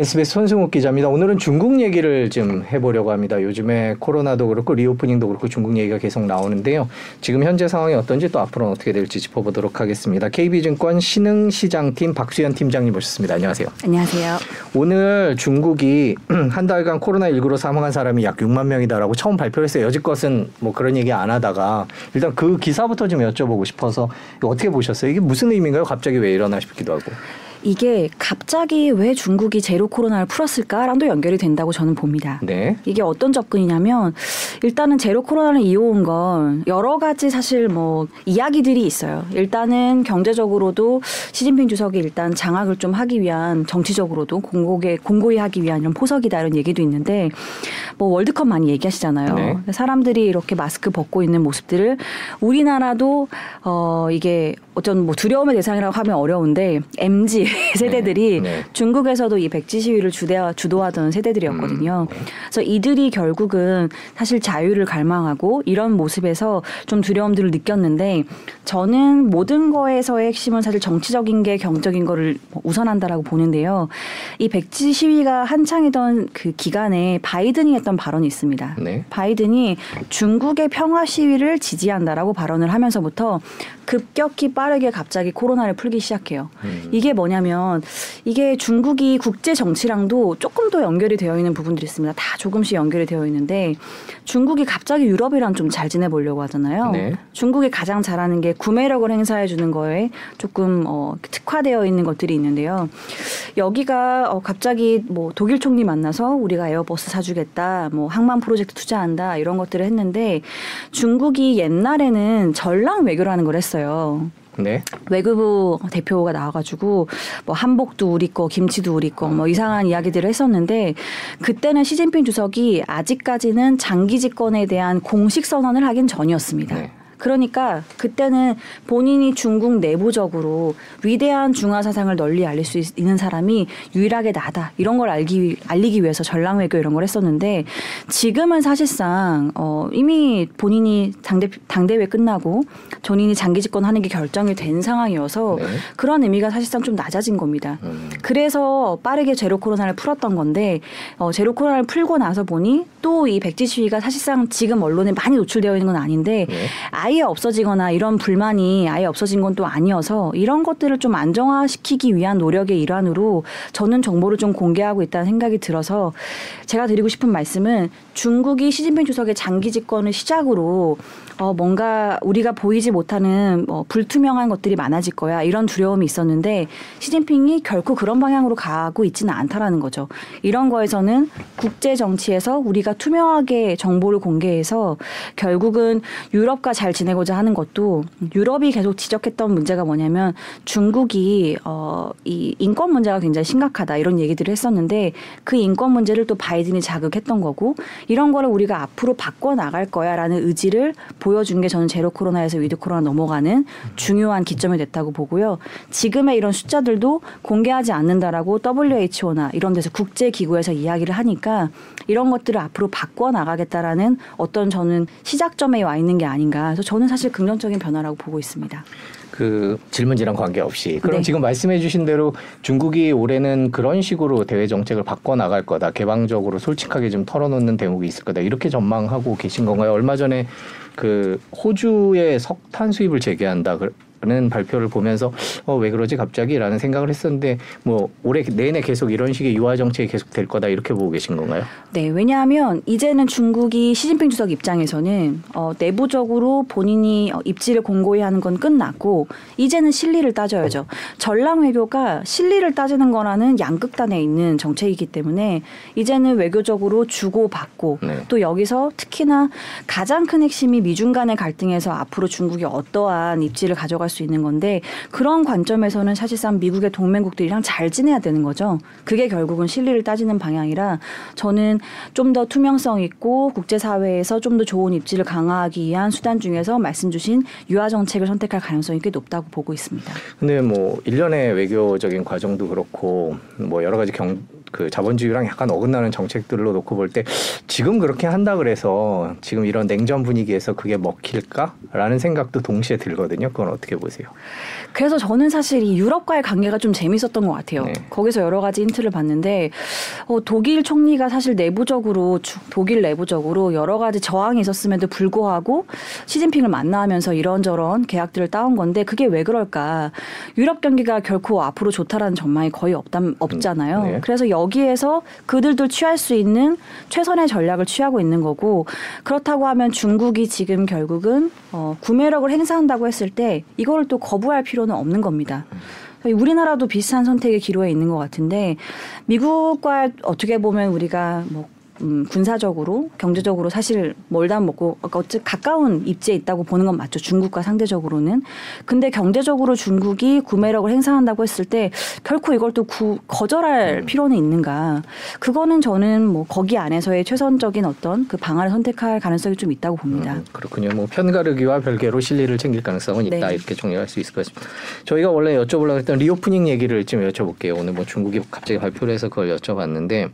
SBS 손승욱 기자입니다. 오늘은 중국 얘기를 좀 해보려고 합니다. 요즘에 코로나도 그렇고 리오프닝도 그렇고 중국 얘기가 계속 나오는데요. 지금 현재 상황이 어떤지 또 앞으로는 어떻게 될지 짚어보도록 하겠습니다. KB증권 신흥시장팀 박수현 팀장님 모셨습니다. 안녕하세요. 안녕하세요. 오늘 중국이 한 달간 코로나19로 사망한 사람이 약 6만 명이다라고 처음 발표를 했어요. 여지껏은 뭐 그런 얘기 안 하다가 일단 그 기사부터 좀 여쭤보고 싶어서 어떻게 보셨어요? 이게 무슨 의미인가요? 갑자기 왜 일어나 싶기도 하고. 이게 갑자기 왜 중국이 제로 코로나를 풀었을까랑도 연결이 된다고 저는 봅니다. 네. 이게 어떤 접근이냐면 일단은 제로 코로나를 이어온 건 여러 가지 사실 뭐 이야기들이 있어요. 일단은 경제적으로도 시진핑 주석이 일단 장악을 좀 하기 위한 정치적으로도 공고에 공고히 하기 위한 이런 포석이다 이런 얘기도 있는데 뭐 월드컵 많이 얘기하시잖아요. 네. 사람들이 이렇게 마스크 벗고 있는 모습들을 우리나라도 어 이게 어떤 뭐 두려움의 대상이라고 하면 어려운데 MZ 세대들이 네. 중국에서도 이 백지 시위를 주대, 주도하던 세대들이었거든요. 음. 그래서 이들이 결국은 사실 자유를 갈망하고 이런 모습에서 좀 두려움들을 느꼈는데 저는 모든 거에서의 핵심은 사실 정치적인 게 경적인 거를 우선한다라고 보는데요. 이 백지 시위가 한창이던 그 기간에 바이든이 했던 발언이 있습니다. 네. 바이든이 중국의 평화 시위를 지지한다라고 발언을 하면서부터 급격히 빠르게 갑자기 코로나를 풀기 시작해요. 음. 이게 뭐냐면 이게 중국이 국제 정치랑도 조금 더 연결이 되어 있는 부분들이 있습니다. 다 조금씩 연결이 되어 있는데 중국이 갑자기 유럽이랑 좀 잘 지내보려고 하잖아요. 네. 중국이 가장 잘하는 게 구매력을 행사해 주는 거에 조금 어, 특화되어 있는 것들이 있는데요. 여기가 어, 갑자기 뭐 독일 총리 만나서 우리가 에어버스 사주겠다, 뭐 항만 프로젝트 투자한다 이런 것들을 했는데 중국이 옛날에는 전랑 외교라는 걸 했어요. 네. 외교부 대표가 나와가지고 뭐 한복도 우리 거, 김치도 우리 거, 뭐 이상한 이야기들을 했었는데 그때는 시진핑 주석이 아직까지는 장기 집권에 대한 공식 선언을 하긴 전이었습니다. 네. 그러니까 그때는 본인이 중국 내부적으로 위대한 중화 사상을 널리 알릴 수 있- 있는 사람이 유일하게 나다 이런 걸 알기 위- 알리기 위해서 전랑 외교 이런 걸 했었는데 지금은 사실상 어 이미 본인이 당대 당대회 끝나고 본인이 장기 집권하는 게 결정이 된 상황이어서 네. 그런 의미가 사실상 좀 낮아진 겁니다. 음. 그래서 빠르게 제로 코로나를 풀었던 건데 어, 제로 코로나를 풀고 나서 보니 또 이 백지 시위가 사실상 지금 언론에 많이 노출되어 있는 건 아닌데 네. 아예 없어지거나 이런 불만이 아예 없어진 건 또 아니어서 이런 것들을 좀 안정화시키기 위한 노력의 일환으로 저는 정보를 좀 공개하고 있다는 생각이 들어서 제가 드리고 싶은 말씀은 중국이 시진핑 주석의 장기 집권을 시작으로 어 뭔가 우리가 보이지 못하는 뭐 불투명한 것들이 많아질 거야 이런 두려움이 있었는데 시진핑이 결코 그런 방향으로 가고 있지는 않다라는 거죠. 이런 거에서는 국제 정치에서 우리가 투명하게 정보를 공개해서 결국은 유럽과 잘 지내고자 하는 것도 유럽이 계속 지적했던 문제가 뭐냐면 중국이 어 이 인권 문제가 굉장히 심각하다 이런 얘기들을 했었는데 그 인권 문제를 또 바이든이 자극했던 거고 이런 거를 우리가 앞으로 바꿔 나갈 거야라는 의지를 보 여준 게 저는 제로 코로나에서 with 코로나 넘어가는 중요한 기점이 됐다고 보고요. 지금의 이런 숫자들도 공개하지 않는다라고 WHO나 이런 데서 국제 기구에서 이야기를 하니까 이런 것들을 앞으로 바꿔 나가겠다라는 어떤 저는 시작점에 와 있는 게 아닌가. 그래서 저는 사실 긍정적인 변화라고 보고 있습니다. 그 질문지랑 관계없이 그럼 네. 지금 말씀해주신 대로 중국이 올해는 그런 식으로 대외 정책을 바꿔 나갈 거다 개방적으로 솔직하게 좀 털어놓는 대목이 있을 거다 이렇게 전망하고 계신 건가요? 얼마 전에 그 호주의 석탄 수입을 재개한다. 는 발표를 보면서 어 왜 그러지 갑자기라는 생각을 했었는데 뭐 올해 내내 계속 이런 식의 유화 정책이 계속 될 거다 이렇게 보고 계신 건가요? 네, 왜냐하면 이제는 중국이 시진핑 주석 입장에서는 어, 내부적으로 본인이 어, 입지를 공고히 하는 건 끝났고 이제는 실리를 따져야죠. 전랑 외교가 실리를 따지는 거라는 양극단에 있는 정책이기 때문에 이제는 외교적으로 주고 받고 네. 또 여기서 특히나 가장 큰 핵심이 미중 간의 갈등에서 앞으로 중국이 어떠한 입지를 가져갈 수 있는 건데 그런 관점에서는 사실상 미국의 동맹국들이랑 잘 지내야 되는 거죠. 그게 결국은 실리를 따지는 방향이라 저는 좀 더 투명성 있고 국제사회에서 좀 더 좋은 입지를 강화하기 위한 수단 중에서 말씀 주신 유화 정책을 선택할 가능성이 꽤 높다고 보고 있습니다. 근데 뭐 일련의 외교적인 과정도 그렇고 뭐 여러 가지 경, 그 자본주의랑 약간 어긋나는 정책들로 놓고 볼 때 지금 그렇게 한다 그래서 지금 이런 냉전 분위기에서 그게 먹힐까라는 생각도 동시에 들거든요. 그건 어떻게 보세요? 그래서 저는 사실 이 유럽과의 관계가 좀 재밌었던 것 같아요. 네. 거기서 여러 가지 힌트를 봤는데 어, 독일 총리가 사실 내부적으로 주- 독일 내부적으로 여러 가지 저항이 있었음에도 불구하고 시진핑을 만나면서 이런저런 계약들을 따온 건데 그게 왜 그럴까? 유럽 경기가 결코 앞으로 좋다라는 전망이 거의 없다, 없잖아요. 네. 그래서 여 기에서 그들도 취할 수 있는 최선의 전략을 취하고 있는 거고 그렇다고 하면 중국이 지금 결국은 어, 구매력을 행사한다고 했을 때 이거를 또 거부할 필요는 없는 겁니다. 우리나라도 비슷한 선택의 기로에 있는 것 같은데 미국과 어떻게 보면 우리가 뭐 음, 군사적으로 경제적으로 사실 멀다면 멀고 어째 가까운 입지에 있다고 보는 건 맞죠 중국과 상대적으로는 근데 경제적으로 중국이 구매력을 행사한다고 했을 때 결코 이걸 또 구, 거절할 필요는 있는가 그거는 저는 뭐 거기 안에서의 최선적인 어떤 그 방안을 선택할 가능성이 좀 있다고 봅니다. 음, 그렇군요. 뭐 편가르기와 별개로 실리를 챙길 가능성은 있다 네. 이렇게 정리할 수 있을 것 같습니다. 저희가 원래 여쭤보려고 했던 reopening 얘기를 좀 여쭤볼게요. 오늘 뭐 중국이 갑자기 발표를 해서 그걸 여쭤봤는데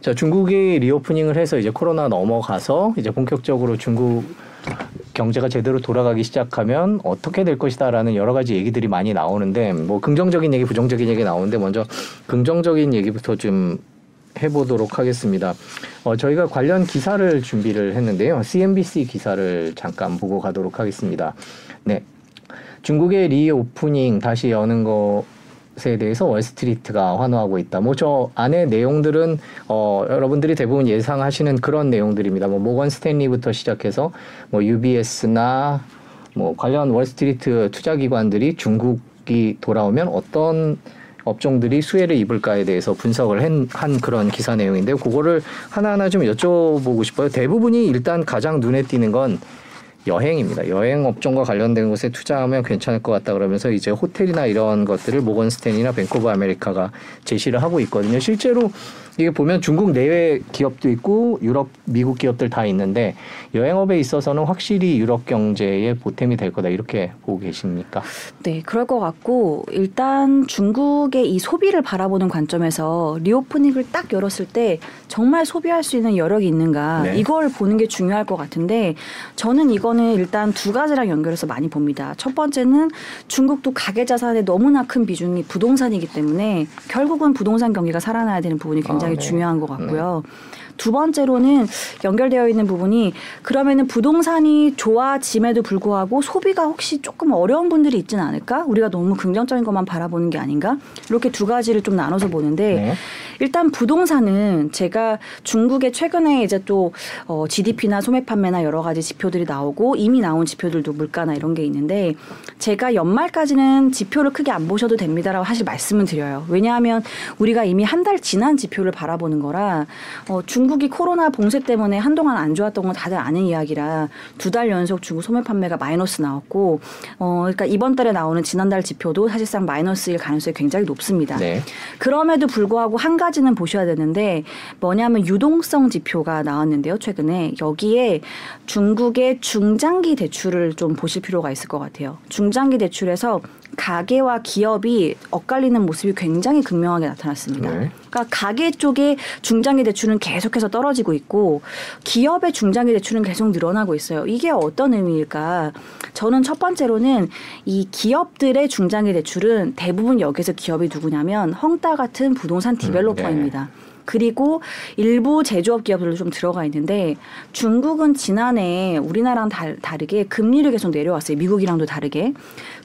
자 중국이 reopening을 해서 이제 코로나 넘어가서 이제 본격적으로 중국 경제가 제대로 돌아가기 시작하면 어떻게 될 것이다라는 여러 가지 얘기들이 많이 나오는데 뭐 긍정적인 얘기, 부정적인 얘기 나오는데 먼저 긍정적인 얘기부터 좀 해보도록 하겠습니다. 어, 저희가 관련 기사를 준비를 했는데요. CNBC 기사를 잠깐 보고 가도록 하겠습니다. 네. 중국의 reopening 다시 여는 것에 대해서 월스트리트가 환호하고 있다. 뭐 저 안에 내용들은 어, 여러분들이 대부분 예상하시는 그런 내용들입니다. 뭐 모건 스탠리부터 시작해서 뭐 UBS나 뭐 관련 월스트리트 투자기관들이 중국이 돌아오면 어떤 업종들이 수혜를 입을까에 대해서 분석을 한, 한 그런 기사 내용인데요. 그거를 하나하나 좀 여쭤보고 싶어요. 대부분이 일단 가장 눈에 띄는 건 여행입니다. 여행 업종과 관련된 곳에 투자하면 괜찮을 것 같다 그러면서 이제 호텔이나 이런 것들을 모건스탠리나 Bank of America가 제시를 하고 있거든요. 실제로 이게 보면 중국 내외 기업도 있고 유럽, 미국 기업들 다 있는데 여행업에 있어서는 확실히 유럽 경제의 보탬이 될 거다 이렇게 보고 계십니까? 네, 그럴 것 같고 일단 중국의 이 소비를 바라보는 관점에서 리오프닝을 딱 열었을 때 정말 소비할 수 있는 여력이 있는가 네. 이걸 보는 게 중요할 것 같은데 저는 이거는 일단 두 가지랑 연결해서 많이 봅니다. 첫 번째는 중국도 가계 자산의 너무나 큰 비중이 부동산이기 때문에 결국은 부동산 경기가 살아나야 되는 부분이 굉장히 아, 네. 중요한 것 같고요. 두 번째로는 연결되어 있는 부분이 그러면은 부동산이 좋아짐에도 불구하고 소비가 혹시 조금 어려운 분들이 있지는 않을까? 우리가 너무 긍정적인 것만 바라보는 게 아닌가? 이렇게 두 가지를 좀 나눠서 보는데 네. 일단 부동산은 제가 중국의 최근에 이제 또 어, GDP나 소매 판매나 여러 가지 지표들이 나오고 이미 나온 지표들도 물가나 이런 게 있는데 제가 연말까지는 지표를 크게 안 보셔도 됩니다라고 사실 말씀을 드려요. 왜냐하면 우리가 이미 한 달 지난 지표를 바라보는 거라 어, 중국이 코로나 봉쇄 때문에 한동안 안 좋았던 건 다들 아는 이야기라 두 달 연속 중국 소매 판매가 마이너스 나왔고 어, 그러니까 이번 달에 나오는 지난달 지표도 사실상 마이너스일 가능성이 굉장히 높습니다. 네. 그럼에도 불구하고 한가 지는 보셔야 되는데 뭐냐면 유동성 지표가 나왔는데요 최근에. 여기에 중국의 중장기 대출을 좀 보실 필요가 있을 것 같아요. 중장기 대출에서 가계와 기업이 엇갈리는 모습이 굉장히 극명하게 나타났습니다. 네. 그러니까 가계 쪽의 중장기 대출은 계속해서 떨어지고 있고 기업의 중장기 대출은 계속 늘어나고 있어요. 이게 어떤 의미일까? 저는 첫 번째로는 이 기업들의 중장기 대출은 대부분 여기서 기업이 누구냐면 헝따 같은 부동산 디벨로퍼입니다. 그리고 일부 제조업 기업들도 좀 들어가 있는데 중국은 지난해 우리나라랑 달, 다르게 금리를 계속 내려왔어요. 미국이랑도 다르게.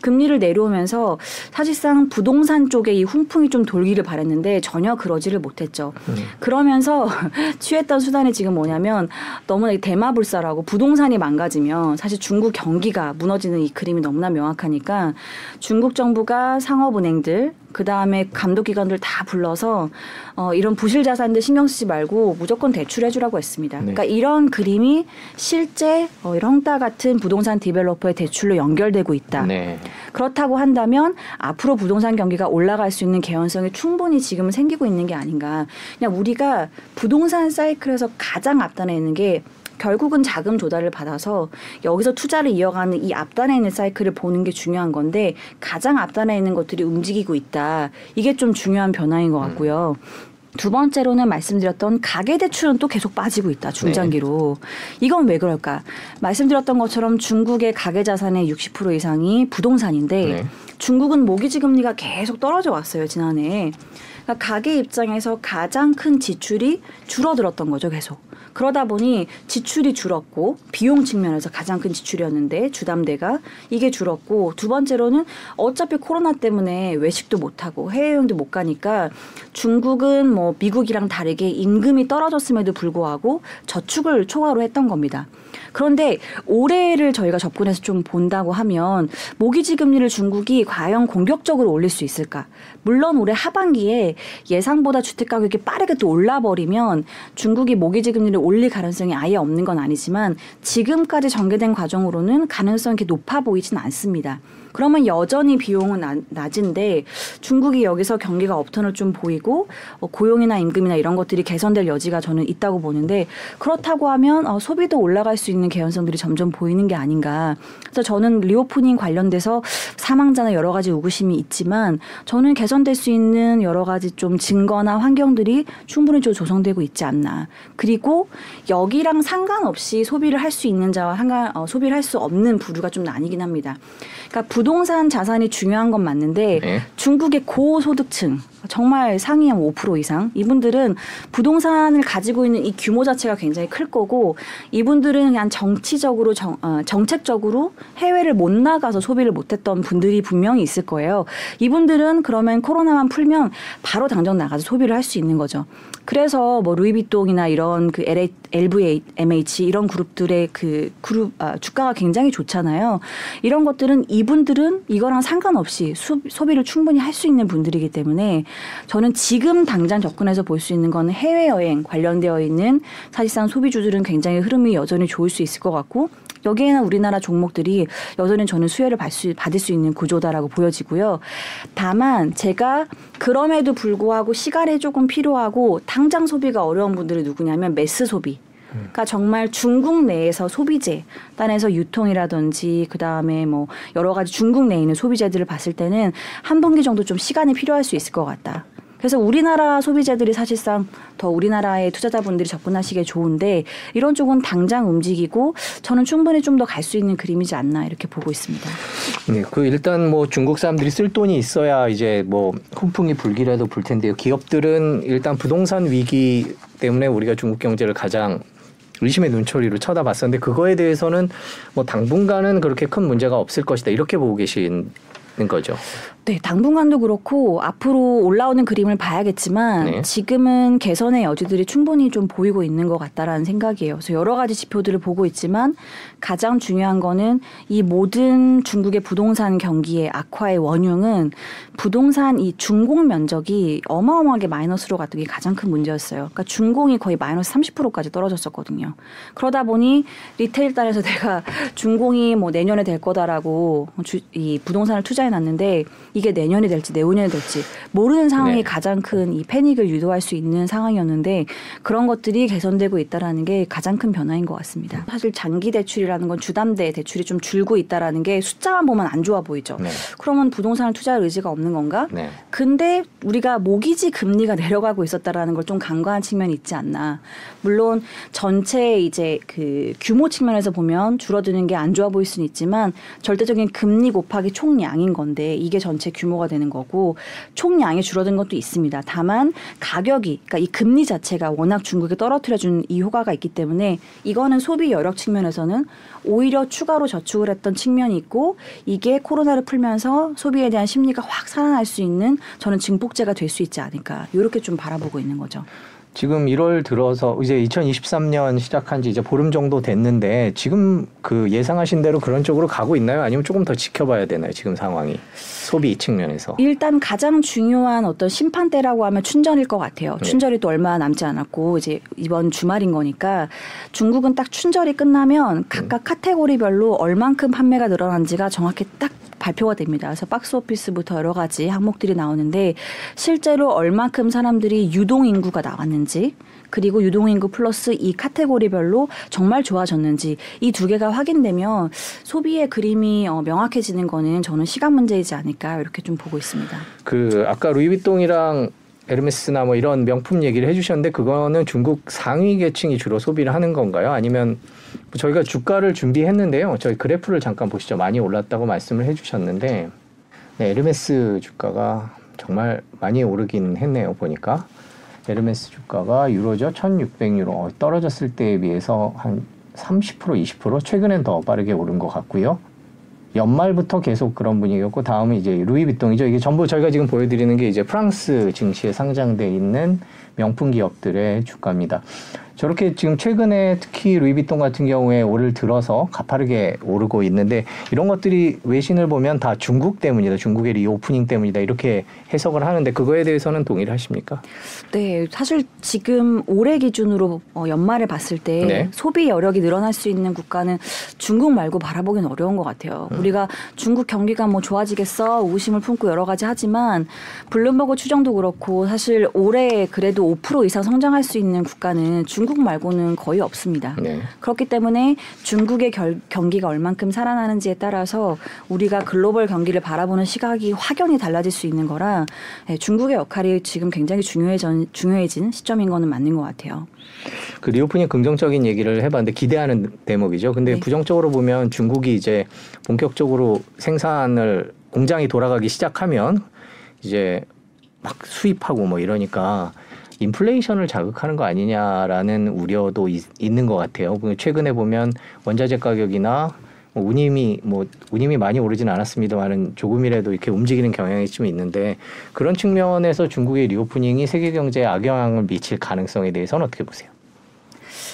금리를 내려오면서 사실상 부동산 쪽에 이 훈풍이 좀 돌기를 바랬는데 전혀 그러지를 못했죠. 그러면서 취했던 수단이 지금 뭐냐면 너무나 이 대마불사라고 부동산이 망가지면 사실 중국 경기가 무너지는 이 그림이 너무나 명확하니까 중국 정부가 상업은행들 그 다음에 감독기관들 다 불러서 어, 이런 부실 자산들 신경 쓰지 말고 무조건 대출해주라고 했습니다. 네. 그러니까 이런 그림이 실제 어, 이런 헝따 같은 부동산 디벨로퍼의 대출로 연결되고 있다. 네. 그렇다고 한다면 앞으로 부동산 경기가 올라갈 수 있는 개연성이 충분히 지금은 생기고 있는 게 아닌가. 그냥 우리가 부동산 사이클에서 가장 앞단에 있는 게 결국은 자금 조달을 받아서 여기서 투자를 이어가는 이 앞단에 있는 사이클을 보는 게 중요한 건데 가장 앞단에 있는 것들이 움직이고 있다. 이게 좀 중요한 변화인 것 같고요. 두 번째로는 말씀드렸던 가계 대출은 또 계속 빠지고 있다 중장기로 이건 왜 그럴까 말씀드렸던 것처럼 중국의 가계 자산의 60% 이상이 부동산인데 네. 중국은 모기지 금리가 계속 떨어져 왔어요 지난해 그러니까 가계 입장에서 가장 큰 지출이 줄어들었던 거죠 계속 그러다 보니 지출이 줄었고 비용 측면에서 가장 큰 지출이었는데 주담대가 이게 줄었고 두 번째로는 어차피 코로나 때문에 외식도 못 하고 해외여행도 못 가니까 중국은 뭐 미국이랑 다르게 임금이 떨어졌음에도 불구하고 저축을 초과로 했던 겁니다. 그런데 올해를 저희가 접근해서 좀 본다고 하면 모기지 금리를 중국이 과연 공격적으로 올릴 수 있을까? 물론 올해 하반기에 예상보다 주택 가격이 빠르게 또 올라 버리면 중국이 모기지 금리를 올릴 가능성이 아예 없는 건 아니지만 지금까지 전개된 과정으로는 가능성이 높아 보이진 않습니다. 그러면 여전히 비용은 나- 낮은데 중국이 여기서 경기가 upturn을 좀 보이고 어, 고용이나 임금이나 이런 것들이 개선될 여지가 저는 있다고 보는데 그렇다고 하면 어, 소비도 올라갈 수 있는 개연성들이 점점 보이는 게 아닌가. 그래서 저는 reopening 관련돼서 사망자나 여러 가지 의구심이 있지만 저는 개선될 수 있는 여러 가지 좀 증거나 환경들이 충분히 좀 조성되고 있지 않나. 그리고 여기랑 상관없이 소비를 할 수 있는 자와 상관 어, 소비를 할 수 없는 부류가 좀 나뉘긴 합니다. 그러니까 부동산 자산이 중요한 건 맞는데 네. 중국의 고소득층 정말 상위 한 5% 이상 이분들은 부동산을 가지고 있는 이 규모 자체가 굉장히 클 거고 이분들은 그냥 정치적으로 정, 어, 정책적으로 해외를 못 나가서 소비를 못했던 분들이 분명히 있을 거예요. 이분들은 그러면 코로나만 풀면 바로 당장 나가서 소비를 할 수 있는 거죠. 그래서 뭐 루이비통이나 이런 그 LVMH 이런 그룹들의 그 그룹 아, 주가가 굉장히 좋잖아요. 이런 것들은 이분들은 이거랑 상관없이 수, 소비를 충분히 할 수 있는 분들이기 때문에 저는 지금 당장 접근해서 볼 수 있는 거는 해외 여행 관련되어 있는 사실상 소비주들은 굉장히 흐름이 여전히 좋을 수 있을 것 같고 여기에는 우리나라 종목들이 여전히 저는 수혜를 받을 수, 있는 구조다라고 보여지고요. 다만 제가 그럼에도 불구하고 시간이 조금 필요하고 당장 소비가 어려운 분들이 누구냐면 매스 소비. 그러니까 정말 중국 내에서 소비재, 단에서 유통이라든지 그 다음에 뭐 여러 가지 중국 내에 있는 소비재들을 봤을 때는 한 분기 정도 좀 시간이 필요할 수 있을 것 같다. 그래서 우리나라 소비자들이 사실상 더 우리나라의 투자자분들이 접근하시기에 좋은데 이런 쪽은 당장 움직이고 저는 충분히 좀 더 갈 수 있는 그림이지 않나 이렇게 보고 있습니다. 네, 그 일단 뭐 중국 사람들이 쓸 돈이 있어야 이제 뭐 훈풍이 불기라도 불 텐데요. 기업들은 일단 부동산 위기 때문에 우리가 중국 경제를 가장 의심의 눈초리로 쳐다봤었는데 그거에 대해서는 뭐 당분간은 그렇게 큰 문제가 없을 것이다 이렇게 보고 계시는 거죠. 네, 당분간도 그렇고 앞으로 올라오는 그림을 봐야겠지만 네. 지금은 개선의 여지들이 충분히 좀 보이고 있는 것 같다라는 생각이에요. 그래서 여러 가지 지표들을 보고 있지만 가장 중요한 거는 이 모든 중국의 부동산 경기의 악화의 원흉은 부동산 이 준공 면적이 어마어마하게 마이너스로 갔던 게 가장 큰 문제였어요. 그러니까 준공이 거의 마이너스 30%까지 떨어졌었거든요. 그러다 보니 리테일 단에서 내가 준공이 뭐 내년에 될 거다라고 주, 이 부동산을 투자해 놨는데 이게 내년이 될지 내후년이 될지 모르는 상황이 네. 가장 큰 이 패닉을 유도할 수 있는 상황이었는데 그런 것들이 개선되고 있다라는 게 가장 큰 변화인 것 같습니다. 사실 장기 대출이라는 건 주담대 대출이 좀 줄고 있다라는 게 숫자만 보면 안 좋아 보이죠. 네. 그러면 부동산을 투자할 의지가 없는 건가? 네. 근데 우리가 모기지 금리가 내려가고 있었다라는 걸 좀 간과한 측면이 있지 않나. 물론 전체 이제 그 규모 측면에서 보면 줄어드는 게 안 좋아 보일 수는 있지만 절대적인 금리 곱하기 총량인 건데 이게 전체 규모가 되는 거고 총량이 줄어든 것도 있습니다. 다만 가격이 그러니까 이 금리 자체가 워낙 중국에 떨어뜨려 준 이 효과가 있기 때문에 이거는 소비 여력 측면에서는 오히려 추가로 저축을 했던 측면이 있고 이게 코로나를 풀면서 소비에 대한 심리가 확 살아날 수 있는 저는 증폭제가 될 수 있지 않을까 이렇게 좀 바라보고 있는 거죠. 지금 1월 들어서 이제 2023년 시작한 지 이제 보름 정도 됐는데 지금 그 예상하신 대로 그런 쪽으로 가고 있나요? 아니면 조금 더 지켜봐야 되나요? 지금 상황이 소비 측면에서. 일단 가장 중요한 어떤 심판대라고 하면 춘절일 것 같아요. 네. 춘절이 또 얼마 남지 않았고 이제 이번 주말인 거니까 중국은 딱 춘절이 끝나면 각각 카테고리별로 얼만큼 판매가 늘어난지가 정확히 딱 발표가 됩니다. 그래서 박스 오피스부터 여러 가지 항목들이 나오는데 실제로 얼만큼 사람들이 유동 인구가 나왔는지 그리고 유동 인구 플러스 이 카테고리별로 정말 좋아졌는지 이 두 개가 확인되면 소비의 그림이 어, 명확해지는 거는 저는 시간 문제이지 않을까 이렇게 좀 보고 있습니다. 그 아까 루이비통이랑 에르메스나 뭐 이런 명품 얘기를 해주셨는데 그거는 중국 상위 계층이 주로 소비를 하는 건가요? 아니면 저희가 주가를 준비했는데요. 저희 그래프를 잠깐 보시죠. 많이 올랐다고 말씀을 해주셨는데 네, 에르메스 주가가 정말 많이 오르긴 했네요. 보니까 에르메스 주가가 유로죠. 1,600유로 어, 떨어졌을 때에 비해서 한 30% 20% 최근엔 더 빠르게 오른 것 같고요. 연말부터 계속 그런 분위기였고 다음은 이제 루이비통이죠. 이게 전부 저희가 지금 보여드리는 게 이제 프랑스 증시에 상장돼 있는 명품 기업들의 주가입니다. 저렇게 지금 최근에 특히 루이비통 같은 경우에 올을 들어서 가파르게 오르고 있는데 이런 것들이 외신을 보면 다 중국 때문이다. 중국의 reopening 때문이다. 이렇게 해석을 하는데 그거에 대해서는 동의를 하십니까? 네, 사실 지금 올해 기준으로 어, 연말을 봤을 때 네. 소비 여력이 늘어날 수 있는 국가는 중국 말고 바라보기는 어려운 것 같아요. 음. 우리가 중국 경기가 뭐 좋아지겠어 의심을 품고 여러 가지 하지만 블룸버그 추정도 그렇고 사실 올해 그래도 5% 이상 성장할 수 있는 국가는 중국 말고는 거의 없습니다. 네. 그렇기 때문에 중국의 결- 경기가 얼만큼 살아나는지에 따라서 우리가 글로벌 경기를 바라보는 시각이 확연히 달라질 수 있는 거라 예, 중국의 역할이 지금 굉장히 중요해진, 중요해진 시점인 거는 맞는 것 같아요. 그 reopening 긍정적인 얘기를 해봤는데 기대하는 대목이죠. 근데 네. 부정적으로 보면 중국이 이제 본격적으로 생산을 공장이 돌아가기 시작하면 이제 막 수입하고 뭐 이러니까 인플레이션을 자극하는 거 아니냐라는 우려도 있, 있는 것 같아요. 그 최근에 보면 원자재 가격이나 뭐 운임이 뭐 운임이 많이 오르진 않았습니다만은 조금이라도 이렇게 움직이는 경향이 좀 있는데 그런 측면에서 중국의 리오프닝이 세계 경제에 악영향을 미칠 가능성에 대해서는 어떻게 보세요?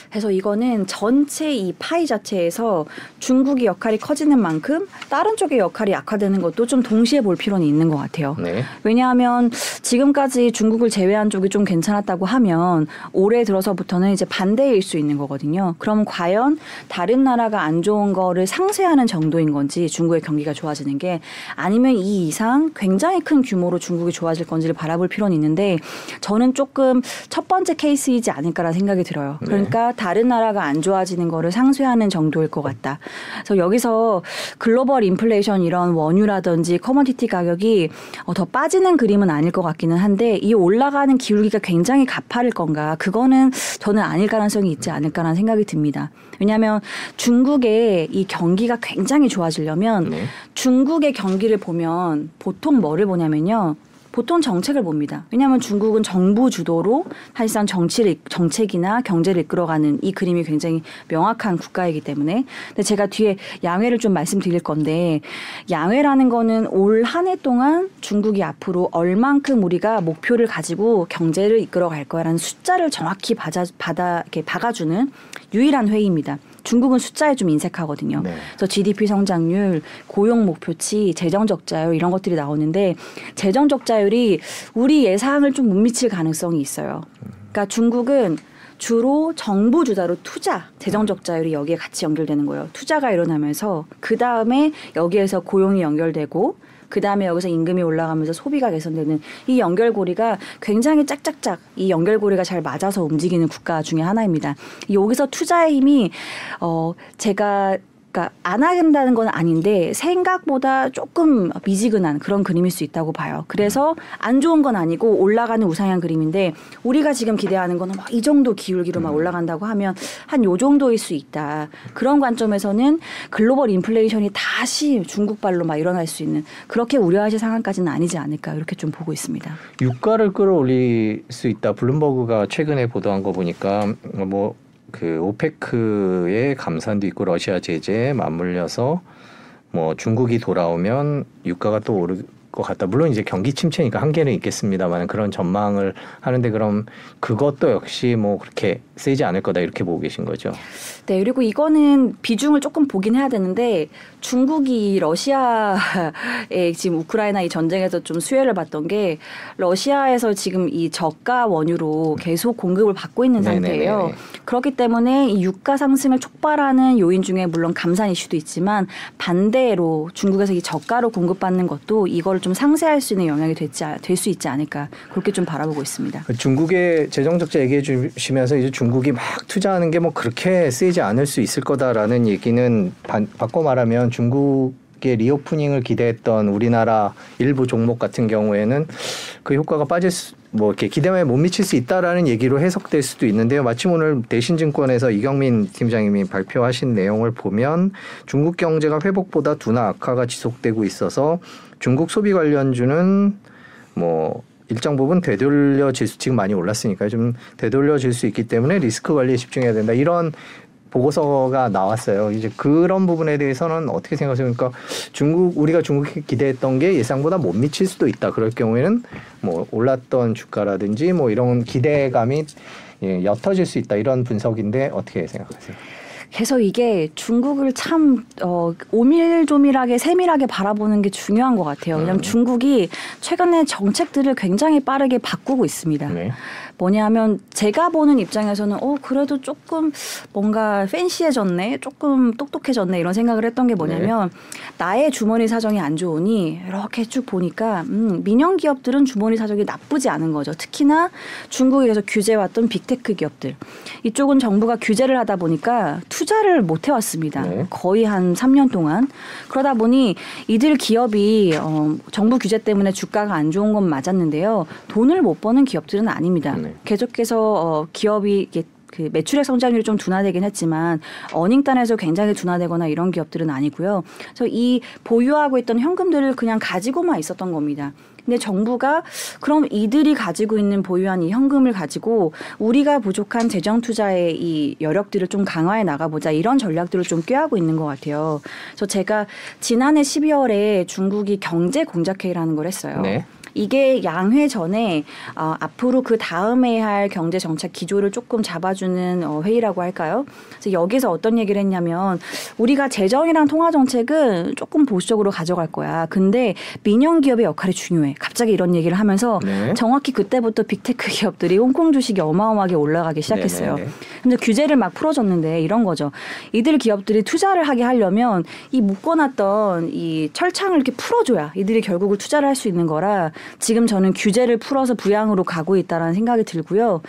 그래서 이거는 전체 이 파이 자체에서 중국의 역할이 커지는 만큼 다른 쪽의 역할이 약화되는 것도 좀 동시에 볼 필요는 있는 것 같아요. 네. 왜냐하면 지금까지 중국을 제외한 쪽이 좀 괜찮았다고 하면 올해 들어서부터는 이제 반대일 수 있는 거거든요. 그럼 과연 다른 나라가 안 좋은 거를 상쇄하는 정도인 건지 중국의 경기가 좋아지는 게 아니면 이 이상 굉장히 큰 규모로 중국이 좋아질 건지를 바라볼 필요는 있는데 저는 조금 첫 번째 케이스이지 않을까라는 생각이 들어요. 네. 그러니까 다른 나라가 안 좋아지는 거를 상쇄하는 정도일 것 같다. 그래서 여기서 글로벌 인플레이션 이런 원유라든지 커머디티 가격이 어, 더 빠지는 그림은 아닐 것 같기는 한데 이 올라가는 기울기가 굉장히 가파를 건가 그거는 저는 아닐 가능성이 있지 않을까라는 생각이 듭니다. 왜냐하면 중국의 이 경기가 굉장히 좋아지려면 네. 중국의 경기를 보면 보통 뭐를 보냐면요. 보통 정책을 봅니다. 왜냐하면 중국은 정부 주도로 사실상 정치를 이- 정책이나 경제를 이끌어가는 이 그림이 굉장히 명확한 국가이기 때문에. 근데 제가 뒤에 양회를 좀 말씀드릴 건데 양회라는 거는 올 한 해 동안 중국이 앞으로 얼만큼 우리가 목표를 가지고 경제를 이끌어갈 거야라는 숫자를 정확히 받아 받아 이렇게 박아주는 유일한 회의입니다. 중국은 숫자에 좀 인색하거든요. 네. 그래서 GDP 성장률, 고용 목표치, 재정 적자율 이런 것들이 나오는데 재정 적자율이 우리 예상을 좀 못 미칠 가능성이 있어요. 그러니까 중국은 주로 정부 주도로 투자, 재정 적자율이 여기에 같이 연결되는 거예요. 투자가 일어나면서 그 다음에 여기에서 고용이 연결되고 그 다음에 여기서 임금이 올라가면서 소비가 개선되는 이 연결고리가 굉장히 짝짝짝 이 연결고리가 잘 맞아서 움직이는 국가 중에 하나입니다. 여기서 투자의 힘이 어 제가 그러니까 안 한다는 건 아닌데 생각보다 조금 미지근한 그런 그림일 수 있다고 봐요. 그래서 안 좋은 건 아니고 올라가는 우상향 그림인데 우리가 지금 기대하는 거는 막 이 정도 기울기로 막 올라간다고 하면 한 요 정도일 수 있다. 그런 관점에서는 글로벌 인플레이션이 다시 중국 발로 막 일어날 수 있는 그렇게 우려하실 상황까지는 아니지 않을까 이렇게 좀 보고 있습니다. 유가를 끌어올릴 수 있다. 블룸버그가 최근에 보도한 거 보니까 뭐 그 오페크의 감산도 있고 러시아 제재에 맞물려서 뭐 중국이 돌아오면 유가가 또 오를 것 같다. 물론 이제 경기 침체니까 한계는 있겠습니다만 그런 전망을 하는데 그럼 그것도 역시 뭐 그렇게 세지 않을 거다 이렇게 보고 계신 거죠. 네, 그리고 이거는 비중을 조금 보긴 해야 되는데 중국이 러시아의 지금 우크라이나 이 전쟁에서 좀 수혜를 봤던 게 러시아에서 지금 이 저가 원유로 계속 공급을 받고 있는 상태예요. 네네네네. 그렇기 때문에 이 유가 상승을 촉발하는 요인 중에 물론 감산 이슈도 있지만 반대로 중국에서 이 저가로 공급받는 것도 이걸 좀 상쇄할 수 있는 영향이 될수 있지 않을까 그렇게 좀 바라보고 있습니다. 중국의 재정 적자 얘기해 주시면서 이제 중 국이 막 투자하는 게 뭐 그렇게 세지 않을 수 있을 거다라는 얘기는 바, 바꿔 말하면 중국 게 리오프닝을 기대했던 우리나라 일부 종목 같은 경우에는 그 효과가 빠질 수, 뭐 이렇게 기대에 못 미칠 수 있다라는 얘기로 해석될 수도 있는데요. 마침 오늘 대신증권에서 이경민 팀장님이 발표하신 내용을 보면 중국 경제가 회복보다 둔화 악화가 지속되고 있어서 중국 소비 관련주는 뭐 일정 부분 되돌려질 수 지금 많이 올랐으니까 좀 되돌려질 수 있기 때문에 리스크 관리에 집중해야 된다 이런 보고서가 나왔어요. 이제 그런 부분에 대해서는 어떻게 생각하세요? 그러니까 중국 우리가 중국이 기대했던 게 예상보다 못 미칠 수도 있다. 그럴 경우에는 뭐 올랐던 주가라든지 뭐 이런 기대감이 예, 옅어질 수 있다. 이런 분석인데 어떻게 생각하세요? 그래서 이게 중국을 참 어, 오밀조밀하게 세밀하게 바라보는 게 중요한 것 같아요. 왜냐하면 음. 중국이 최근에 정책들을 굉장히 빠르게 바꾸고 있습니다. 네. 뭐냐면 제가 보는 입장에서는 어 그래도 조금 뭔가 팬시해졌네, 조금 똑똑해졌네 이런 생각을 했던 게 뭐냐면 나의 주머니 사정이 안 좋으니 이렇게 쭉 보니까 음, 민영 기업들은 주머니 사정이 나쁘지 않은 거죠. 특히나 중국에서 규제왔던 빅테크 기업들 이쪽은 정부가 규제를 하다 보니까 투자를 못 해왔습니다. 네. 거의 한 3년 동안 그러다 보니 이들 기업이 어, 정부 규제 때문에 주가가 안 좋은 건 맞았는데요. 돈을 못 버는 기업들은 아닙니다. 네. 계속해서 어, 기업이 이게 그 매출액 성장률이 좀 둔화되긴 했지만 어닝단에서 굉장히 둔화되거나 이런 기업들은 아니고요. 그래서 이 보유하고 있던 현금들을 그냥 가지고만 있었던 겁니다. 근데 정부가 그럼 이들이 가지고 있는 보유한 이 현금을 가지고 우리가 부족한 재정 투자의 이 여력들을 좀 강화해 나가보자 이런 전략들을 좀 꾀하고 있는 것 같아요. 그래서 제가 지난해 12월에 중국이 경제 공작회의라는 걸 했어요. 네. 이게 양회 전에 어, 앞으로 그 다음에 할 경제 정책 기조를 조금 잡아주는 어, 회의라고 할까요? 그래서 여기서 어떤 얘기를 했냐면 우리가 재정이랑 통화 정책은 조금 보수적으로 가져갈 거야. 근데 민영 기업의 역할이 중요해. 갑자기 이런 얘기를 하면서 네. 정확히 그때부터 빅테크 기업들이 홍콩 주식이 어마어마하게 올라가기 시작했어요. 네, 네, 네. 근데 규제를 막 풀어줬는데 이런 거죠. 이들 기업들이 투자를 하게 하려면 이 묶어놨던 이 철창을 이렇게 풀어줘야 이들이 결국을 투자를 할 수 있는 거라 지금 저는 규제를 풀어서 부양으로 가고 있다라는 생각이 들고요.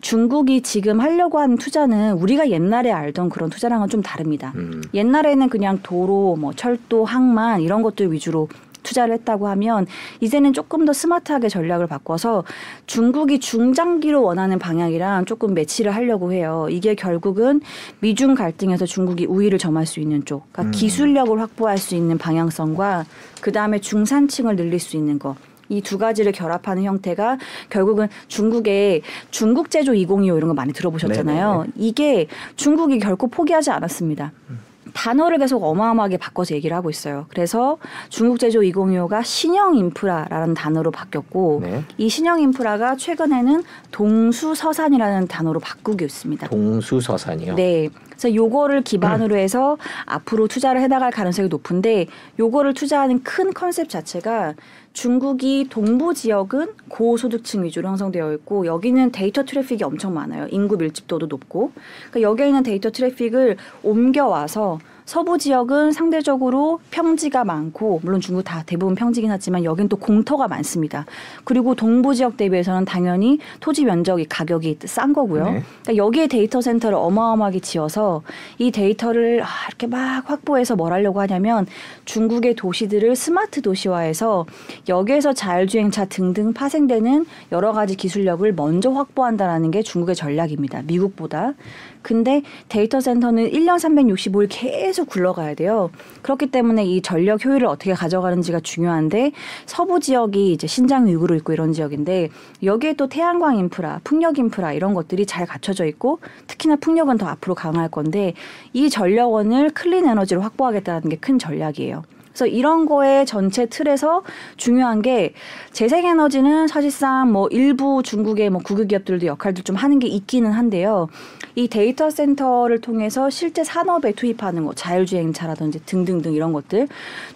중국이 지금 하려고 하는 투자는 우리가 옛날에 알던 그런 투자랑은 좀 다릅니다. 음. 옛날에는 그냥 도로, 뭐 철도, 항만 이런 것들 위주로 투자를 했다고 하면 이제는 조금 더 스마트하게 전략을 바꿔서 중국이 중장기로 원하는 방향이랑 조금 매치를 하려고 해요. 이게 결국은 미중 갈등에서 중국이 우위를 점할 수 있는 쪽, 그러니까 음. 기술력을 확보할 수 있는 방향성과 그 다음에 중산층을 늘릴 수 있는 거. 이 두 가지를 결합하는 형태가 결국은 중국의 중국 제조 2025 이런 거 많이 들어보셨잖아요. 네네네. 이게 중국이 결코 포기하지 않았습니다. 단어를 계속 어마어마하게 바꿔서 얘기를 하고 있어요. 그래서 중국 제조 2025가 신형 인프라라는 단어로 바뀌었고 네. 이 신형 인프라가 최근에는 동수서산이라는 단어로 바꾸고 있습니다. 동수서산이요. 네. 그래서 요거를 기반으로 해서 앞으로 투자를 해 나갈 가능성이 높은데 요거를 투자하는 큰 컨셉 자체가 중국이 동부 지역은 고소득층 위주로 형성되어 있고 여기는 데이터 트래픽이 엄청 많아요. 인구 밀집도도 높고. 그러니까 여기에 있는 데이터 트래픽을 옮겨와서 서부 지역은 상대적으로 평지가 많고 물론 중국 다 대부분 평지긴 하지만 여긴 또 공터가 많습니다. 그리고 동부 지역 대비해서는 당연히 토지 면적이 가격이 싼 거고요. 네. 그러니까 여기에 데이터 센터를 어마어마하게 지어서 이 데이터를 아, 이렇게 막 확보해서 뭘 하려고 하냐면 중국의 도시들을 스마트 도시화해서 여기에서 자율주행차 등등 파생되는 여러 가지 기술력을 먼저 확보한다라는 게 중국의 전략입니다. 미국보다. 근데 데이터 센터는 1년 365일 계속 굴러가야 돼요. 그렇기 때문에 이 전력 효율을 어떻게 가져가는지가 중요한데 서부 지역이 이제 신장 위구르 있고 이런 지역인데 여기에 또 태양광 인프라, 풍력 인프라 이런 것들이 잘 갖춰져 있고 특히나 풍력은 더 앞으로 강할 건데 이 전력원을 clean energy로 확보하겠다는 게 큰 전략이에요. 그래서 이런 거의 전체 틀에서 중요한 게 재생에너지는 사실상 뭐 일부 중국의 뭐 국유 기업들도 역할들 좀 하는 게 있기는 한데요. 이 데이터 센터를 통해서 실제 산업에 투입하는 거, 자율주행차라든지 등등등 이런 것들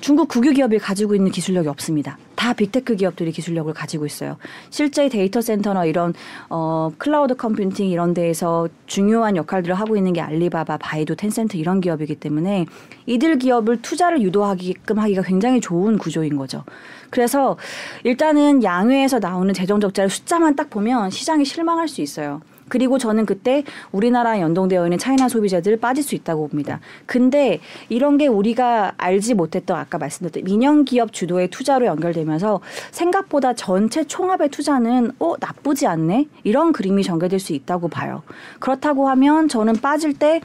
중국 국유 기업이 가지고 있는 기술력이 없습니다. 다 big tech 기업들이 기술력을 가지고 있어요. 실제 데이터 센터나 이런 어 cloud computing 이런 데에서 중요한 역할들을 하고 있는 게 알리바바, 바이두, 텐센트 이런 기업이기 때문에 이들 기업을 투자를 유도하게끔 하기가 굉장히 좋은 구조인 거죠. 그래서 일단은 양회에서 나오는 재정 적자를 숫자만 딱 보면 시장이 실망할 수 있어요. 그리고 저는 그때 우리나라 연동되어 있는 차이나 소비자들 빠질 수 있다고 봅니다. 근데 이런 게 우리가 알지 못했던 아까 말씀드렸던 민영 기업 주도의 투자로 연결되면서 생각보다 전체 총합의 투자는 어 나쁘지 않네 이런 그림이 전개될 수 있다고 봐요. 그렇다고 하면 저는 빠질 때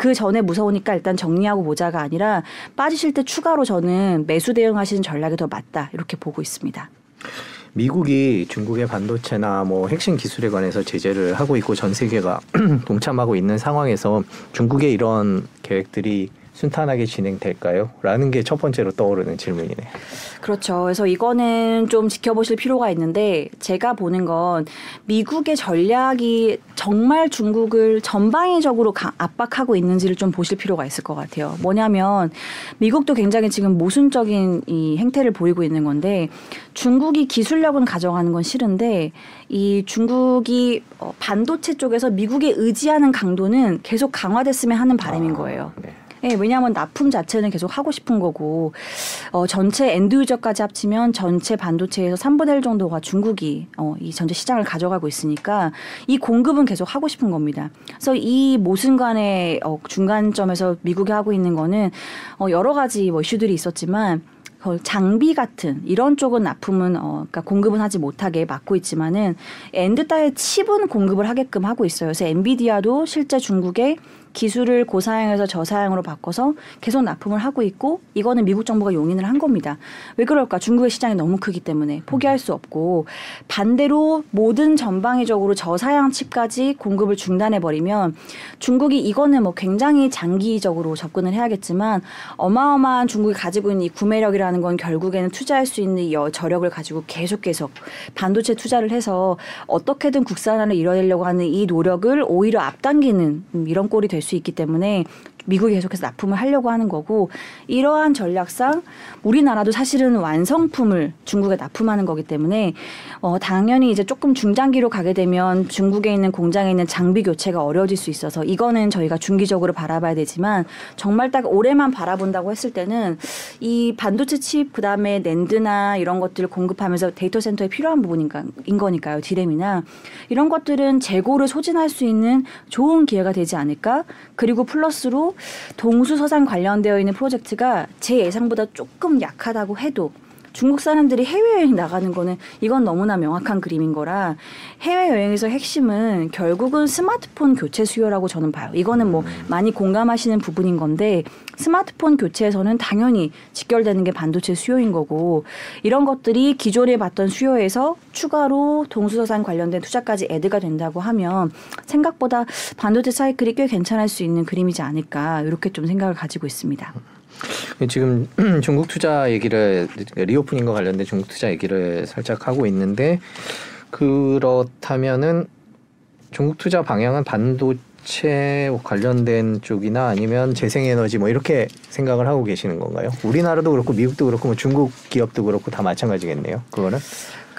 그 전에 무서우니까 일단 정리하고 보자가 아니라 빠지실 때 추가로 저는 매수 대응하시는 전략이 더 맞다 이렇게 보고 있습니다. 미국이 중국의 반도체나 뭐 핵심 기술에 관해서 제재를 하고 있고 전 세계가 동참하고 있는 상황에서 중국의 이런 계획들이 순탄하게 진행될까요? 라는 게 첫 번째로 떠오르는 질문이네요. 그렇죠. 그래서 이거는 좀 지켜보실 필요가 있는데 제가 보는 건 미국의 전략이 정말 중국을 전방위적으로 가- 압박하고 있는지를 좀 보실 필요가 있을 것 같아요. 뭐냐면 미국도 굉장히 지금 모순적인 이 행태를 보이고 있는 건데 중국이 기술력은 가져가는 건 싫은데 이 중국이 어, 반도체 쪽에서 미국에 의지하는 강도는 계속 강화됐으면 하는 바람인 아, 거예요. 네. 예, 왜냐하면 납품 자체는 계속 하고 싶은 거고 어, 전체 end user까지 합치면 전체 반도체에서 3분의 1 정도가 중국이 어, 이 전체 시장을 가져가고 있으니까 이 공급은 계속 하고 싶은 겁니다. 그래서 이 모순간의 어, 중간점에서 미국이 하고 있는 거는 어, 여러 가지 뭐 이슈들이 있었지만 어, 장비 같은 이런 쪽은 납품은 어, 그러니까 공급은 하지 못하게 막고 있지만은 end 단의 칩은 공급을 하게끔 하고 있어요. 그래서 엔비디아도 실제 중국에 기술을 고사양에서 저사양으로 바꿔서 계속 납품을 하고 있고 이거는 미국 정부가 용인을 한 겁니다. 왜 그럴까? 중국의 시장이 너무 크기 때문에 포기할 수 없고 반대로 모든 전방위적으로 저사양 칩까지 공급을 중단해 버리면 중국이 이거는 뭐 굉장히 장기적으로 접근을 해야겠지만 어마어마한 중국이 가지고 있는 이 구매력이라는 건 결국에는 투자할 수 있는 이 여- 저력을 가지고 계속 계속 반도체 투자를 해서 어떻게든 국산화를 이뤄내려고 하는 이 노력을 오히려 앞당기는 음, 이런 꼴이 될수 있기 때문에 미국이 계속해서 납품을 하려고 하는 거고 이러한 전략상 우리나라도 사실은 완성품을 중국에 납품하는 거기 때문에 어 당연히 이제 조금 중장기로 가게 되면 중국에 있는 공장에 있는 장비 교체가 어려워질 수 있어서 이거는 저희가 중기적으로 바라봐야 되지만 정말 딱 올해만 바라본다고 했을 때는 이 반도체 칩 그다음에 NAND나 이런 것들을 공급하면서 데이터 센터에 필요한 부분인가 인 거니까요. 디램이나 이런 것들은 재고를 소진할 수 있는 좋은 기회가 되지 않을까? 그리고 플러스로 동수서산 관련되어 있는 프로젝트가 제 예상보다 조금 약하다고 해도 중국 사람들이 해외여행 나가는 거는 이건 너무나 명확한 그림인 거라 해외여행에서 핵심은 결국은 스마트폰 교체 수요라고 저는 봐요. 이거는 뭐 많이 공감하시는 부분인 건데 스마트폰 교체에서는 당연히 직결되는 게 반도체 수요인 거고 이런 것들이 기존에 봤던 수요에서 추가로 동수서산 관련된 투자까지 애드가 된다고 하면 생각보다 반도체 사이클이 꽤 괜찮을 수 있는 그림이지 않을까 이렇게 좀 생각을 가지고 있습니다. 지금 중국 투자 얘기를 reopening과 관련된 중국 투자 얘기를 살짝 하고 있는데 그렇다면은 중국 투자 방향은 반도체 관련된 쪽이나 아니면 재생에너지 뭐 이렇게 생각을 하고 계시는 건가요? 우리나라도 그렇고 미국도 그렇고 뭐 중국 기업도 그렇고 다 마찬가지겠네요. 그거는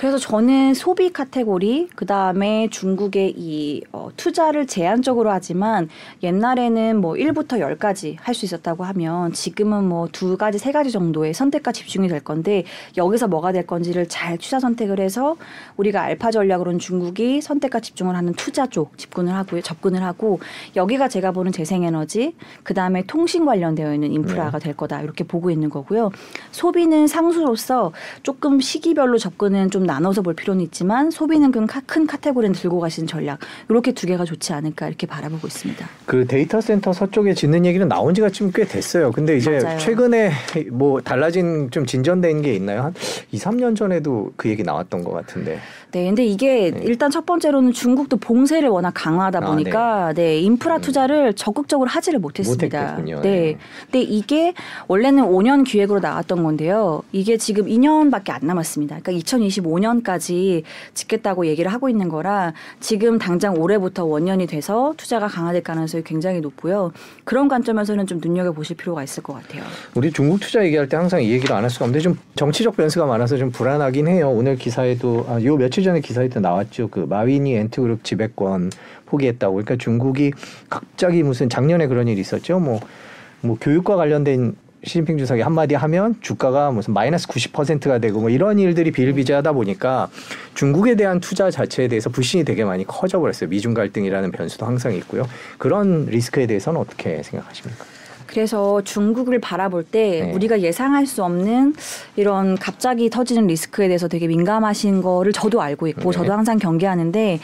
그래서 저는 소비 카테고리 그 다음에 중국의 이 어, 투자를 제한적으로 하지만 옛날에는 뭐 1부터 10까지 할 수 있었다고 하면 지금은 뭐 두 가지 세 가지 정도의 선택과 집중이 될 건데 여기서 뭐가 될 건지를 잘 투자 선택을 해서 우리가 알파 전략으로는 중국이 선택과 집중을 하는 투자 쪽 집중을 하고요 접근을 하고 여기가 제가 보는 재생에너지 그 다음에 통신 관련되어 있는 인프라가 될 거다. 이렇게 보고 있는 거고요. 소비는 상수로서 조금 시기별로 접근은 좀 나눠서 볼 필요는 있지만 소비는 큰, 카- 카테고리는 들고 가시는 전략 이렇게 두 개가 좋지 않을까 이렇게 바라보고 있습니다. 그 데이터 센터 서쪽에 짓는 얘기는 나온 지가 좀 꽤 됐어요. 근데 이제 맞아요. 최근에 뭐 달라진 좀 진전된 게 있나요? 한 2, 3년 전에도 그 얘기 나왔던 것 같은데. 네, 근데 이게 네. 일단 첫 번째로는 중국도 봉쇄를 워낙 강화하다 아, 보니까 네, 인프라 음. 투자를 적극적으로 하지를 못했습니다. 못했겠군요. 네. 네. 근데 이게 원래는 5년 기획으로 나왔던 건데요. 이게 지금 2년밖에 안 남았습니다. 그러니까 2025년 까지 짓겠다고 얘기를 하고 있는 거라 지금 당장 올해부터 원년이 돼서 투자가 강화될 가능성이 굉장히 높고요. 그런 관점에서는 좀 눈여겨 보실 필요가 있을 것 같아요. 우리 중국 투자 얘기할 때 항상 이 얘기를 안 할 수가 없는데 좀 정치적 변수가 많아서 좀 불안하긴 해요. 오늘 기사에도 아, 요 며칠 전에 기사에도 나왔죠. 그 마위니 엔트그룹 지배권 포기했다고. 그러니까 중국이 갑자기 무슨 작년에 그런 일이 있었죠. 뭐뭐 교육과 관련된 시진핑 주석이 한마디 하면 주가가 무슨 마이너스 90%가 되고 뭐 이런 일들이 비일비재하다 보니까 중국에 대한 투자 자체에 대해서 불신이 되게 많이 커져 버렸어요. 미중 갈등이라는 변수도 항상 있고요. 그런 리스크에 대해서는 어떻게 생각하십니까? 그래서 중국을 바라볼 때 네. 우리가 예상할 수 없는 이런 갑자기 터지는 리스크에 대해서 되게 민감하신 거를 저도 알고 있고 네. 저도 항상 경계하는데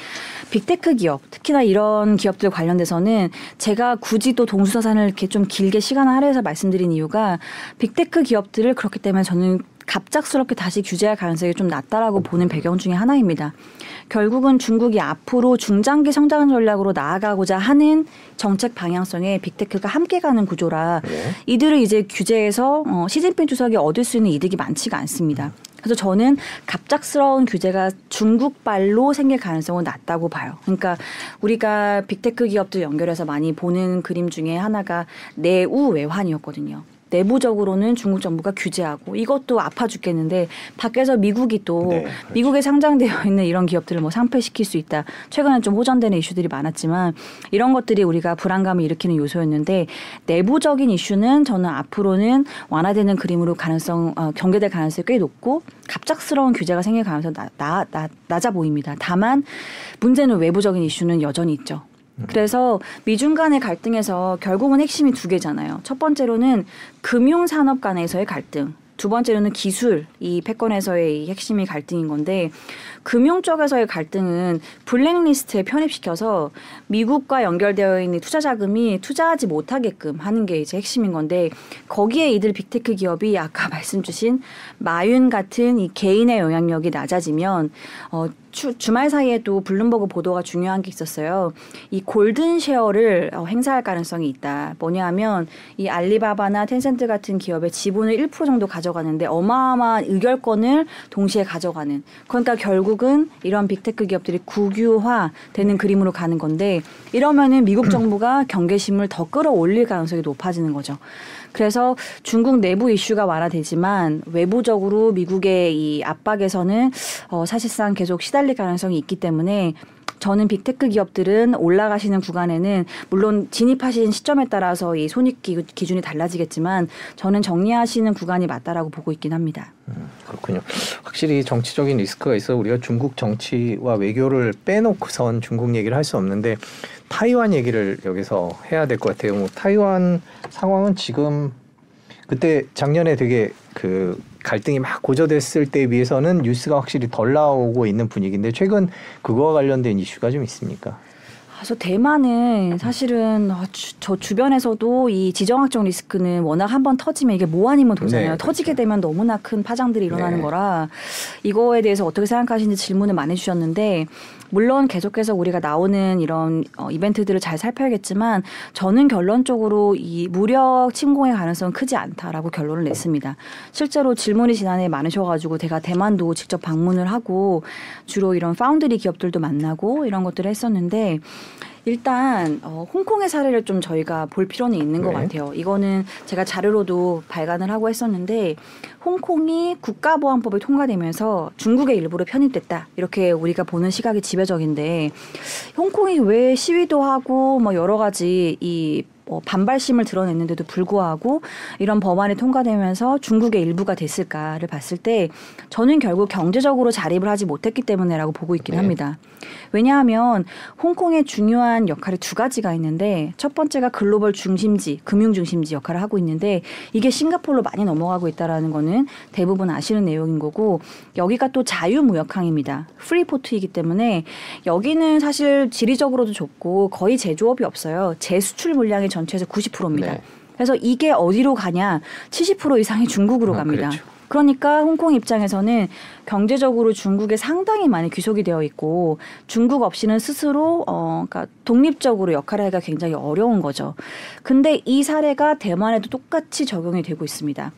빅테크 기업 특히나 이런 기업들 관련돼서는 제가 굳이 또 동수서산을 이렇게 좀 길게 시간을 할애해서 말씀드린 이유가 빅테크 기업들을 그렇기 때문에 저는 갑작스럽게 다시 규제할 가능성이 좀 낮다라고 보는 배경 중에 하나입니다. 결국은 중국이 앞으로 중장기 성장 전략으로 나아가고자 하는 정책 방향성에 빅테크가 함께 가는 구조라 네. 이들을 이제 규제해서 어, 시진핑 주석이 얻을 수 있는 이득이 많지가 않습니다. 그래서 저는 갑작스러운 규제가 중국발로 생길 가능성은 낮다고 봐요. 그러니까 우리가 빅테크 기업들 연결해서 많이 보는 그림 중에 하나가 내우 외환이었거든요. 내부적으로는 중국 정부가 규제하고 이것도 아파 죽겠는데 밖에서 미국이 또 네, 그렇죠. 미국에 상장되어 있는 이런 기업들을 뭐 상폐시킬 수 있다. 최근에 좀 호전되는 이슈들이 많았지만 이런 것들이 우리가 불안감을 일으키는 요소였는데 내부적인 이슈는 저는 앞으로는 완화되는 그림으로 가능성 어, 경계될 가능성이 꽤 높고 갑작스러운 규제가 생길 가능성이 나, 나, 나, 낮아 보입니다. 다만 문제는 외부적인 이슈는 여전히 있죠. 그래서 미중 간의 갈등에서 결국은 핵심이 두 개잖아요. 첫 번째로는 금융 산업 간에서의 갈등. 두 번째로는 기술 이 패권에서의 이 핵심이 갈등인 건데 금융 쪽에서의 갈등은 블랙리스트에 편입시켜서 미국과 연결되어 있는 투자 자금이 투자하지 못하게끔 하는 게 이제 핵심인 건데 거기에 이들 빅테크 기업이 아까 말씀 주신 마윤 같은 이 개인의 영향력이 낮아지면 어 주, 주말 사이에도 블룸버그 보도가 중요한 게 있었어요. 이 golden share를 어, 행사할 가능성이 있다. 뭐냐 하면 이 알리바바나 텐센트 같은 기업의 지분을 1% 정도 가져가는데 어마어마한 의결권을 동시에 가져가는. 그러니까 결국은 이런 빅테크 기업들이 국유화 되는 그림으로 가는 건데 이러면은 미국 정부가 경계심을 더 끌어올릴 가능성이 높아지는 거죠. 그래서 중국 내부 이슈가 완화되지만 외부적으로 미국의 이 압박에서는 어, 사실상 계속 시달릴 가능성이 있기 때문에 저는 빅테크 기업들은 올라가시는 구간에는 물론 진입하신 시점에 따라서 이 손익 기- 기준이 달라지겠지만 저는 정리하시는 구간이 맞다라고 보고 있긴 합니다. 음, 그렇군요. 확실히 정치적인 리스크가 있어 우리가 중국 정치와 외교를 빼놓고선 중국 얘기를 할 수 없는데 타이완 얘기를 여기서 해야 될 것 같아요. 뭐 타이완 상황은 지금 그때 작년에 되게 그 갈등이 막 고조됐을 때에 비해서는 뉴스가 확실히 덜 나오고 있는 분위기인데 최근 그거와 관련된 이슈가 좀 있습니까? 그래서 대만은 사실은 어, 주- 저 주변에서도 이 지정학적 리스크는 워낙 한 번 터지면 이게 뭐 아니면 도잖아요. 네, 터지게 그렇죠. 되면 너무나 큰 파장들이 일어나는 네. 거라 이거에 대해서 어떻게 생각하시는지 질문을 많이 주셨는데 물론 계속해서 우리가 나오는 이런 어, 이벤트들을 잘 살펴야겠지만 저는 결론적으로 이 무력 침공의 가능성은 크지 않다라고 결론을 냈습니다. 실제로 질문이 지난해 많으셔가지고 제가 대만도 직접 방문을 하고 주로 이런 파운드리 기업들도 만나고 이런 것들을 했었는데 일단 어, 홍콩의 사례를 좀 저희가 볼 필요는 있는 것 네. 같아요. 이거는 제가 자료로도 발간을 하고 했었는데 홍콩이 국가보안법이 통과되면서 중국의 일부로 편입됐다 이렇게 우리가 보는 시각이 지배적인데 홍콩이 왜 시위도 하고 뭐 여러 가지 이 어, 반발심을 드러냈는데도 불구하고 이런 법안이 통과되면서 중국의 일부가 됐을까를 봤을 때 저는 결국 경제적으로 자립을 하지 못했기 때문에라고 보고 있긴 네. 합니다. 왜냐하면 홍콩의 중요한 역할이 두 가지가 있는데 첫 번째가 글로벌 중심지, 금융 중심지 역할을 하고 있는데 이게 싱가포르로 많이 넘어가고 있다라는 거는 대부분 아시는 내용인 거고 여기가 또 자유무역항입니다. 프리포트이기 때문에 여기는 사실 지리적으로도 좁고 거의 제조업이 없어요. 재수출 물량의 전체에서 90%입니다. 네. 그래서 이게 어디로 가냐? 70% 이상이 중국으로 아, 갑니다. 그렇죠. 그러니까 홍콩 입장에서는 경제적으로 중국에 상당히 많이 귀속이 되어 있고 중국 없이는 스스로 어 그러니까 독립적으로 역할을 하기가 굉장히 어려운 거죠. 근데 이 사례가 대만에도 똑같이 적용이 되고 있습니다.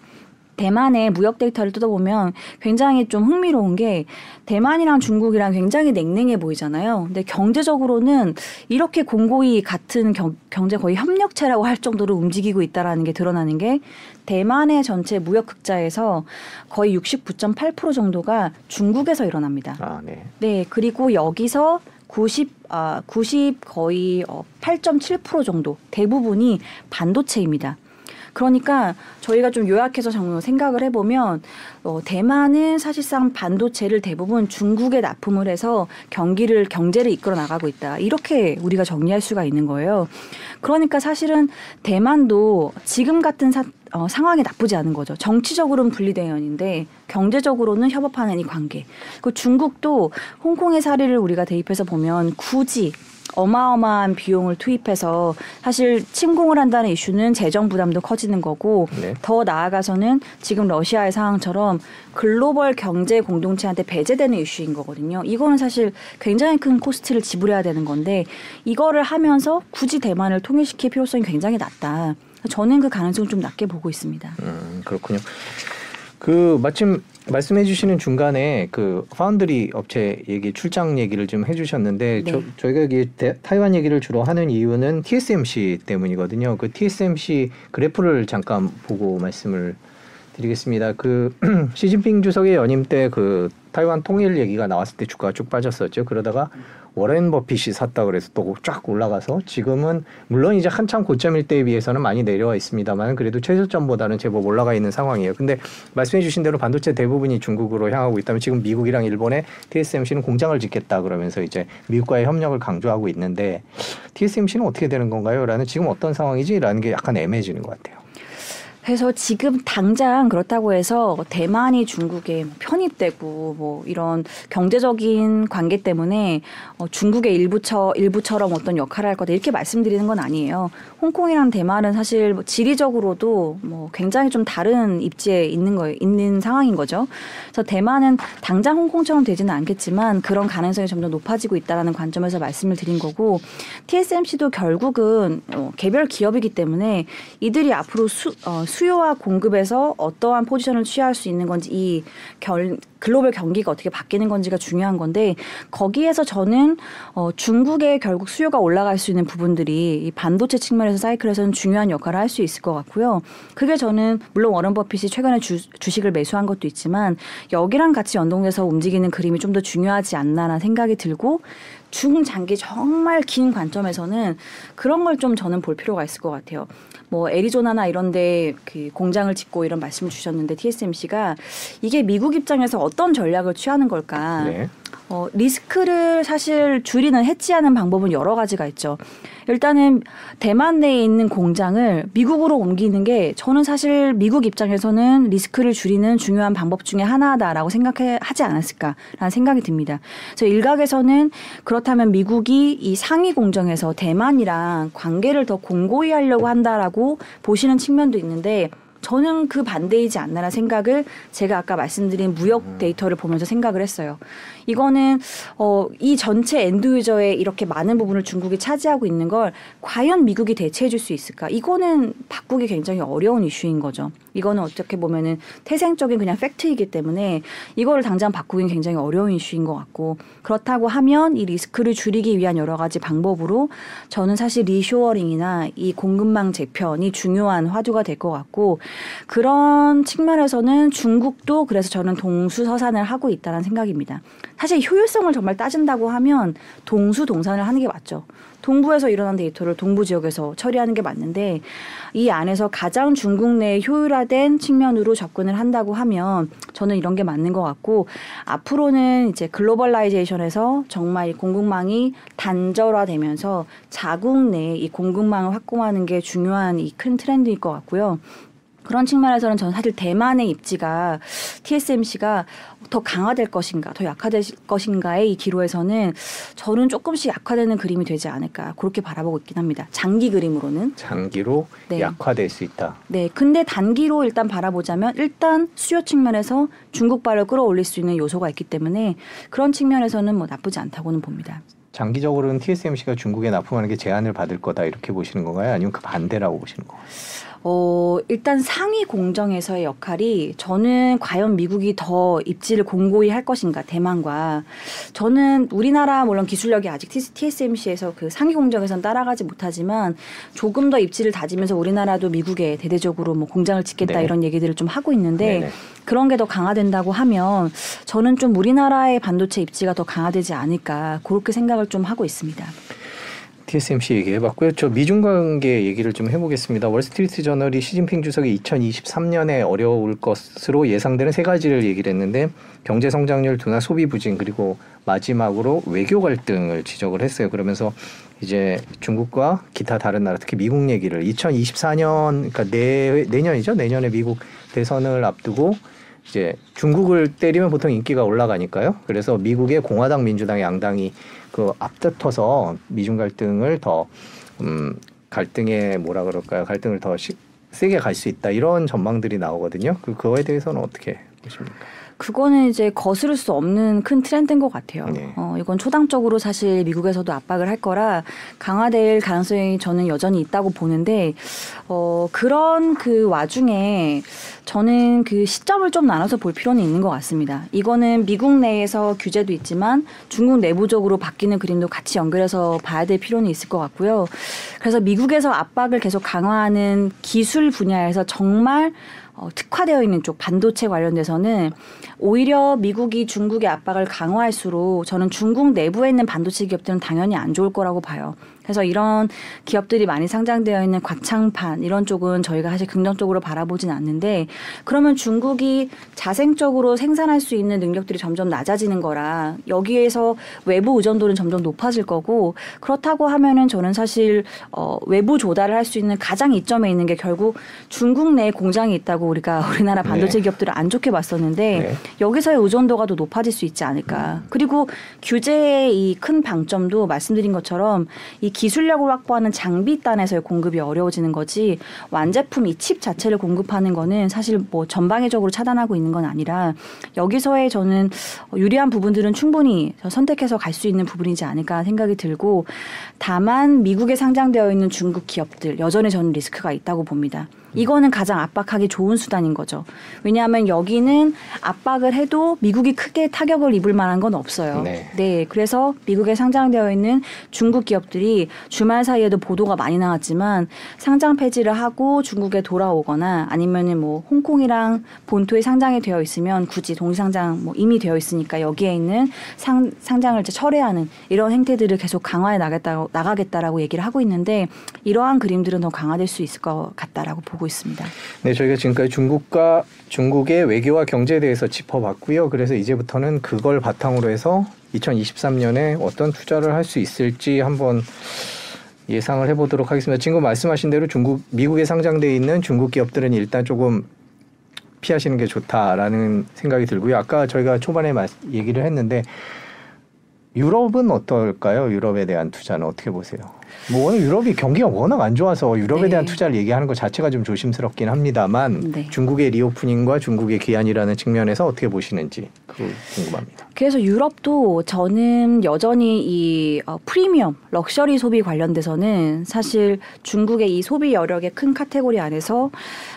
대만의 무역 데이터를 뜯어보면 굉장히 좀 흥미로운 게 대만이랑 중국이랑 굉장히 냉랭해 보이잖아요. 근데 경제적으로는 이렇게 공고히 같은 경, 경제 거의 협력체라고 할 정도로 움직이고 있다라는 게 드러나는 게 대만의 전체 무역 흑자에서 거의 69.8% 정도가 중국에서 일어납니다. 아, 네. 네, 그리고 여기서 90, 아, 90 거의 어, 8.7% 정도 대부분이 반도체입니다. 그러니까 저희가 좀 요약해서 생각을 해보면 어, 대만은 사실상 반도체를 대부분 중국에 납품을 해서 경기를 경제를 이끌어 나가고 있다. 이렇게 우리가 정리할 수가 있는 거예요. 그러니까 사실은 대만도 지금 같은 사, 어, 상황이 나쁘지 않은 거죠. 정치적으로는 분리대연인데 경제적으로는 협업하는 이 관계. 그 중국도 홍콩의 사례를 우리가 대입해서 보면 굳이 어마어마한 비용을 투입해서 사실 침공을 한다는 이슈는 재정 부담도 커지는 거고 네. 더 나아가서는 지금 러시아의 상황처럼 글로벌 경제 공동체한테 배제되는 이슈인 거거든요. 이거는 사실 굉장히 큰 코스트를 지불해야 되는 건데 이거를 하면서 굳이 대만을 통일시킬 필요성이 굉장히 낮다. 저는 그 가능성을 좀 낮게 보고 있습니다. 음, 그렇군요. 그 마침 말씀해 주시는 중간에 그 파운드리 업체 얘기 출장 얘기를 좀 해주셨는데 네. 저, 저희가 여기 대- 타이완 얘기를 주로 하는 이유는 TSMC 때문이거든요. 그 TSMC 그래프를 잠깐 보고 말씀을 드리겠습니다. 그 시진핑 주석의 연임 때 그 타이완 통일 얘기가 나왔을 때 주가가 쭉 빠졌었죠. 그러다가 워렌 버핏이 샀다 그래서 또 쫙 올라가서 지금은 물론 이제 한참 고점일 때에 비해서는 많이 내려와 있습니다만 그래도 최저점보다는 제법 올라가 있는 상황이에요. 근데 말씀해 주신 대로 반도체 대부분이 중국으로 향하고 있다면 지금 미국이랑 일본에 TSMC는 공장을 짓겠다 그러면서 이제 미국과의 협력을 강조하고 있는데 TSMC는 어떻게 되는 건가요? 라는 지금 어떤 상황이지? 라는 게 약간 애매해지는 것 같아요. 그래서 지금 당장 그렇다고 해서 대만이 중국에 뭐 편입되고 뭐 이런 경제적인 관계 때문에 어 중국의 일부처 일부처럼 어떤 역할을 할 거다 이렇게 말씀드리는 건 아니에요. 홍콩이랑 대만은 사실 뭐 지리적으로도 뭐 굉장히 좀 다른 입지에 있는 거 있는 상황인 거죠. 그래서 대만은 당장 홍콩처럼 되지는 않겠지만 그런 가능성이 점점 높아지고 있다라는 관점에서 말씀을 드린 거고 TSMC도 결국은 어, 개별 기업이기 때문에 이들이 앞으로 수, 어, 수 요와 공급에서 어떠한 포지션을 취할 수 있는 건지 이 결, 글로벌 경기가 어떻게 바뀌는 건지가 중요한 건데 거기에서 저는 어, 중국의 결국 수요가 올라갈 수 있는 부분들이 이 반도체 측면에서 사이클에서는 중요한 역할을 할 수 있을 것 같고요. 그게 저는 물론 워런 버핏이 최근에 주, 주식을 매수한 것도 있지만 여기랑 같이 연동돼서 움직이는 그림이 좀 더 중요하지 않나라는 생각이 들고 중장기 정말 긴 관점에서는 그런 걸 좀 저는 볼 필요가 있을 것 같아요. 뭐 애리조나나 이런데 그 공장을 짓고 이런 말씀을 주셨는데 TSMC가 이게 미국 입장에서 어떤 전략을 취하는 걸까? 네. 어, 리스크를 사실 줄이는 해지하는 방법은 여러 가지가 있죠. 일단은 대만 내에 있는 공장을 미국으로 옮기는 게 저는 사실 미국 입장에서는 리스크를 줄이는 중요한 방법 중에 하나다라고 생각하지 않았을까라는 생각이 듭니다. 그래서 일각에서는 그렇다면 미국이 이 상위 공정에서 대만이랑 관계를 더 공고히 하려고 한다라고 보시는 측면도 있는데 저는 그 반대이지 않나라는 생각을 제가 아까 말씀드린 무역 데이터를 보면서 생각을 했어요. 이거는 어, 이 전체 end user의 이렇게 많은 부분을 중국이 차지하고 있는 걸 과연 미국이 대체해 줄 수 있을까? 이거는 바꾸기 굉장히 어려운 이슈인 거죠. 이거는 어떻게 보면은 태생적인 그냥 팩트이기 때문에 이거를 당장 바꾸기는 굉장히 어려운 이슈인 것 같고 그렇다고 하면 이 리스크를 줄이기 위한 여러 가지 방법으로 저는 사실 reshoring이나 이 공급망 재편이 중요한 화두가 될 것 같고 그런 측면에서는 중국도 그래서 저는 동수서산을 하고 있다는 생각입니다. 사실 효율성을 정말 따진다고 하면 동수 동산을 하는 게 맞죠. 동부에서 일어난 데이터를 동부 지역에서 처리하는 게 맞는데 이 안에서 가장 중국 내에 효율화된 측면으로 접근을 한다고 하면 저는 이런 게 맞는 것 같고 앞으로는 이제 글로벌라이제이션에서 정말 이 공급망이 단절화되면서 자국 내에 이 공급망을 확공하는 게 중요한 이 큰 트렌드일 것 같고요. 그런 측면에서는 저는 사실 대만의 입지가 TSMC가 더 강화될 것인가, 더 약화될 것인가의 이 기로에서는 저는 조금씩 약화되는 그림이 되지 않을까 그렇게 바라보고 있긴 합니다. 장기 그림으로는. 장기로 네. 약화될 수 있다. 네, 근데 단기로 일단 바라보자면 일단 수요 측면에서 중국발을 끌어올릴 수 있는 요소가 있기 때문에 그런 측면에서는 뭐 나쁘지 않다고는 봅니다. 장기적으로는 TSMC가 중국에 납품하는 게 제한을 받을 거다 이렇게 보시는 건가요? 아니면 그 반대라고 보시는 건가요? 어, 일단 상위 공정에서의 역할이 저는 과연 미국이 더 입지를 공고히 할 것인가, 대만과. 저는 우리나라 물론 기술력이 아직 TSMC에서 그 상위 공정에선 따라가지 못하지만 조금 더 입지를 다지면서 우리나라도 미국에 대대적으로 뭐 공장을 짓겠다 네. 이런 얘기들을 좀 하고 있는데 네네. 그런 게 더 강화된다고 하면 저는 좀 우리나라의 반도체 입지가 더 강화되지 않을까 그렇게 생각을 좀 하고 있습니다. TSMC 얘기해봤고요. 저 미중 관계 얘기를 좀 해보겠습니다. 월스트리트 저널이 시진핑 주석이 2023년에 어려울 것으로 예상되는 세 가지를 얘기를 했는데 경제 성장률 둔화, 소비 부진 그리고 마지막으로 외교 갈등을 지적을 했어요. 그러면서 이제 중국과 기타 다른 나라 특히 미국 얘기를 2024년 그러니까 내 내년이죠. 내년에 미국 대선을 앞두고 이제 중국을 때리면 보통 인기가 올라가니까요. 그래서 미국의 공화당, 민주당 양당이 그 앞다퉈서 미중 갈등을 더 음, 갈등의 뭐라 그럴까요? 갈등을 더 시, 세게 갈 수 있다 이런 전망들이 나오거든요. 그 그거에 대해서는 어떻게 보십니까? 그거는 이제 거스를 수 없는 큰 트렌드인 것 같아요. 네. 어, 이건 초당적으로 사실 미국에서도 압박을 할 거라 강화될 가능성이 저는 여전히 있다고 보는데, 어, 그런 그 와중에 저는 그 시점을 좀 나눠서 볼 필요는 있는 것 같습니다. 이거는 미국 내에서 규제도 있지만 중국 내부적으로 바뀌는 그림도 같이 연결해서 봐야 될 필요는 있을 것 같고요. 그래서 미국에서 압박을 계속 강화하는 기술 분야에서 정말 어, 특화되어 있는 쪽 반도체 관련돼서는 오히려 미국이 중국의 압박을 강화할수록 저는 중국 내부에 있는 반도체 기업들은 당연히 안 좋을 거라고 봐요. 그래서 이런 기업들이 많이 상장되어 있는 과창판 이런 쪽은 저희가 사실 긍정적으로 바라보진 않는데 그러면 중국이 자생적으로 생산할 수 있는 능력들이 점점 낮아지는 거라 여기에서 외부 의존도는 점점 높아질 거고 그렇다고 하면은 저는 사실 어 외부 조달을 할 수 있는 가장 이점에 있는 게 결국 중국 내에 공장이 있다고 우리가 우리나라 반도체 네. 기업들을 안 좋게 봤었는데 네. 여기서의 의존도가 더 높아질 수 있지 않을까. 그리고 규제의 이 큰 방점도 말씀드린 것처럼 이 기술력을 확보하는 장비 단에서의 공급이 어려워지는 거지 완제품 이 칩 자체를 공급하는 거는 사실 뭐 전방위적으로 차단하고 있는 건 아니라 여기서의 저는 유리한 부분들은 충분히 선택해서 갈 수 있는 부분이지 않을까 생각이 들고 다만 미국에 상장되어 있는 중국 기업들 여전히 저는 리스크가 있다고 봅니다. 이거는 가장 압박하기 좋은 수단인 거죠. 왜냐하면 여기는 압박을 해도 미국이 크게 타격을 입을 만한 건 없어요. 네. 그래서 미국에 상장되어 있는 중국 기업들이 주말 사이에도 보도가 많이 나왔지만 상장 폐지를 하고 중국에 돌아오거나 아니면은 뭐 홍콩이랑 본토에 상장이 되어 있으면 굳이 동시상장 뭐 이미 되어 있으니까 여기에 있는 상, 상장을 이제 철회하는 이런 행태들을 계속 강화해 나겠다 나가겠다라고 얘기를 하고 있는데 이러한 그림들은 더 강화될 수 있을 것 같다라고 보고 있습니다. 네, 저희가 지금까지 중국과 중국의 외교와 경제에 대해서 짚어봤고요. 그래서 이제부터는 그걸 바탕으로 해서 2023년에 어떤 투자를 할 수 있을지 한번 예상을 해보도록 하겠습니다. 지금 말씀하신 대로 중국, 미국에 상장돼 있는 중국 기업들은 일단 조금 피하시는 게 좋다라는 생각이 들고요. 아까 저희가 초반에 말, 얘기를 했는데 유럽은 어떨까요? 유럽에 대한 투자는 어떻게 보세요? 뭐 워낙 유럽이 경기가 워낙 안 좋아서 유럽에 네. 대한 투자를 얘기하는 것 자체가 좀 조심스럽긴 합니다만 네. 중국의 리오프닝과 중국의 귀환이라는 측면에서 어떻게 보시는지 궁금합니다. 그래서 유럽도 저는 여전히 이 어, 프리미엄 럭셔리 소비 관련돼서는 사실 중국의 이 소비 여력의 큰 카테고리 안에서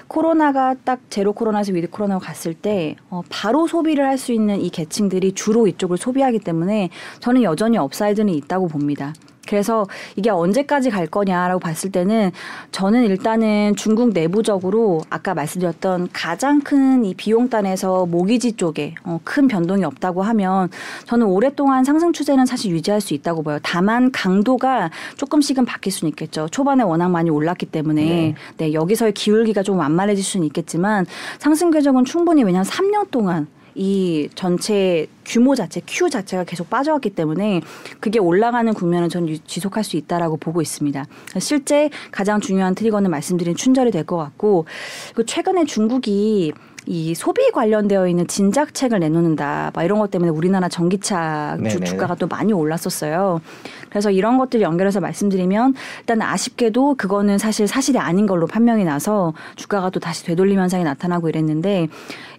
코로나가 딱 제로 코로나에서 위드 코로나로 갔을 때 어, 바로 소비를 할 수 있는 이 계층들이 주로 이쪽을 소비하기 때문에 저는 여전히 upside는 있다고 봅니다. 그래서 이게 언제까지 갈 거냐라고 봤을 때는 저는 일단은 중국 내부적으로 아까 말씀드렸던 가장 큰 이 비용단에서 모기지 쪽에 어, 큰 변동이 없다고 하면 저는 오랫동안 상승 추세는 사실 유지할 수 있다고 봐요. 다만 강도가 조금씩은 바뀔 수는 있겠죠. 초반에 워낙 많이 올랐기 때문에 네. 네, 여기서의 기울기가 좀 완만해질 수는 있겠지만 상승 궤적은 충분히 왜냐하면 3년 동안 이 전체 규모 자체, Q 자체가 계속 빠져왔기 때문에 그게 올라가는 국면은 전 유- 지속할 수 있다라고 보고 있습니다. 실제 가장 중요한 트리거는 말씀드린 춘절이 될 것 같고 그리고 최근에 중국이 이 소비 관련되어 있는 진작책을 내놓는다. 막 이런 것 때문에 우리나라 전기차 주. 주가가 또 많이 올랐었어요. 그래서 이런 것들 연결해서 말씀드리면 일단 아쉽게도 그거는 사실 사실이 아닌 걸로 판명이 나서 주가가 또 다시 되돌림 현상이 나타나고 이랬는데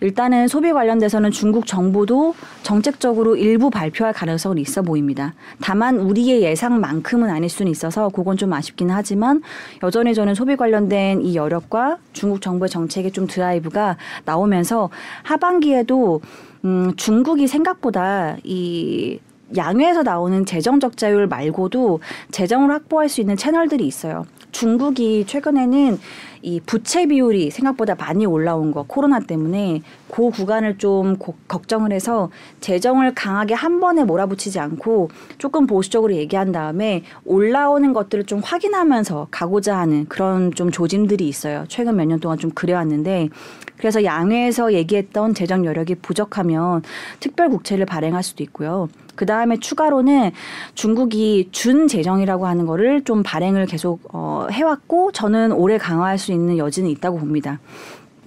일단은 소비 관련돼서는 중국 정부도 정책적으로 일부 발표할 가능성은 있어 보입니다. 다만 우리의 예상만큼은 아닐 수는 있어서 그건 좀 아쉽긴 하지만 여전히 저는 소비 관련된 이 여력과 중국 정부의 정책의 좀 드라이브가 나오면서 하반기에도 음, 중국이 생각보다 이 양회에서 나오는 재정 적자율 말고도 재정을 확보할 수 있는 채널들이 있어요. 중국이 최근에는 이 부채 비율이 생각보다 많이 올라온 거 코로나 때문에 그 구간을 좀 고, 걱정을 해서 재정을 강하게 한 번에 몰아붙이지 않고 조금 보수적으로 얘기한 다음에 올라오는 것들을 좀 확인하면서 가고자 하는 그런 좀 조짐들이 있어요. 최근 몇 년 동안 좀 그래왔는데 그래서 양회에서 얘기했던 재정 여력이 부족하면 특별 국채를 발행할 수도 있고요. 그 다음에 추가로는 중국이 준 재정이라고 하는 거를 좀 발행을 계속 어, 해왔고 저는 올해 강화할 수 있는 여지는 있다고 봅니다.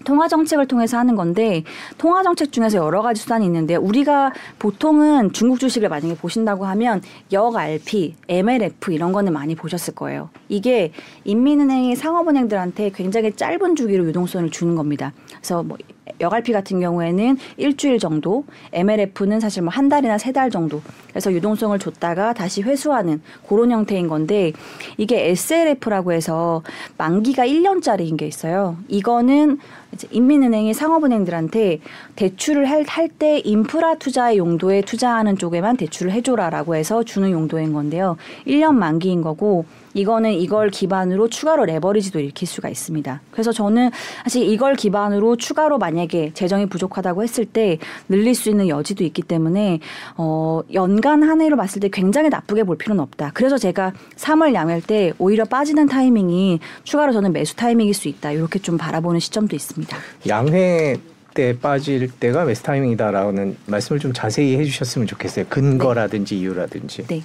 통화 정책을 통해서 하는 건데 통화 정책 중에서 여러 가지 수단이 있는데 우리가 보통은 중국 주식을 만약에 보신다고 하면 역 RP, MLF 이런 거는 많이 보셨을 거예요. 이게 인민은행이 상업은행들한테 굉장히 짧은 주기로 유동성을 주는 겁니다. 그래서 뭐 여갈피 같은 경우에는 일주일 정도, MLF는 사실 뭐 한 달이나 세 달 정도. 그래서 유동성을 줬다가 다시 회수하는 그런 형태인 건데 이게 SLF라고 해서 만기가 1년짜리인 게 있어요. 이거는 이제 인민은행이 상업은행들한테 대출을 할 때 인프라 투자의 용도에 투자하는 쪽에만 대출을 해줘라라고 해서 주는 용도인 건데요. 1년 만기인 거고 이거는 이걸 기반으로 추가로 레버리지도 일으킬 수가 있습니다. 그래서 저는 사실 이걸 기반으로 추가로 만약에 재정이 부족하다고 했을 때 늘릴 수 있는 여지도 있기 때문에 어 연간 한 해로 봤을 때 굉장히 나쁘게 볼 필요는 없다. 그래서 제가 3월 양일 때 오히려 빠지는 타이밍이 추가로 저는 매수 타이밍일 수 있다. 이렇게 좀 바라보는 시점도 있습니다. 양회 때 빠질 때가 매수 타이밍이다라는 말씀을 좀 자세히 해주셨으면 좋겠어요. 근거라든지 네. 이유라든지. 네.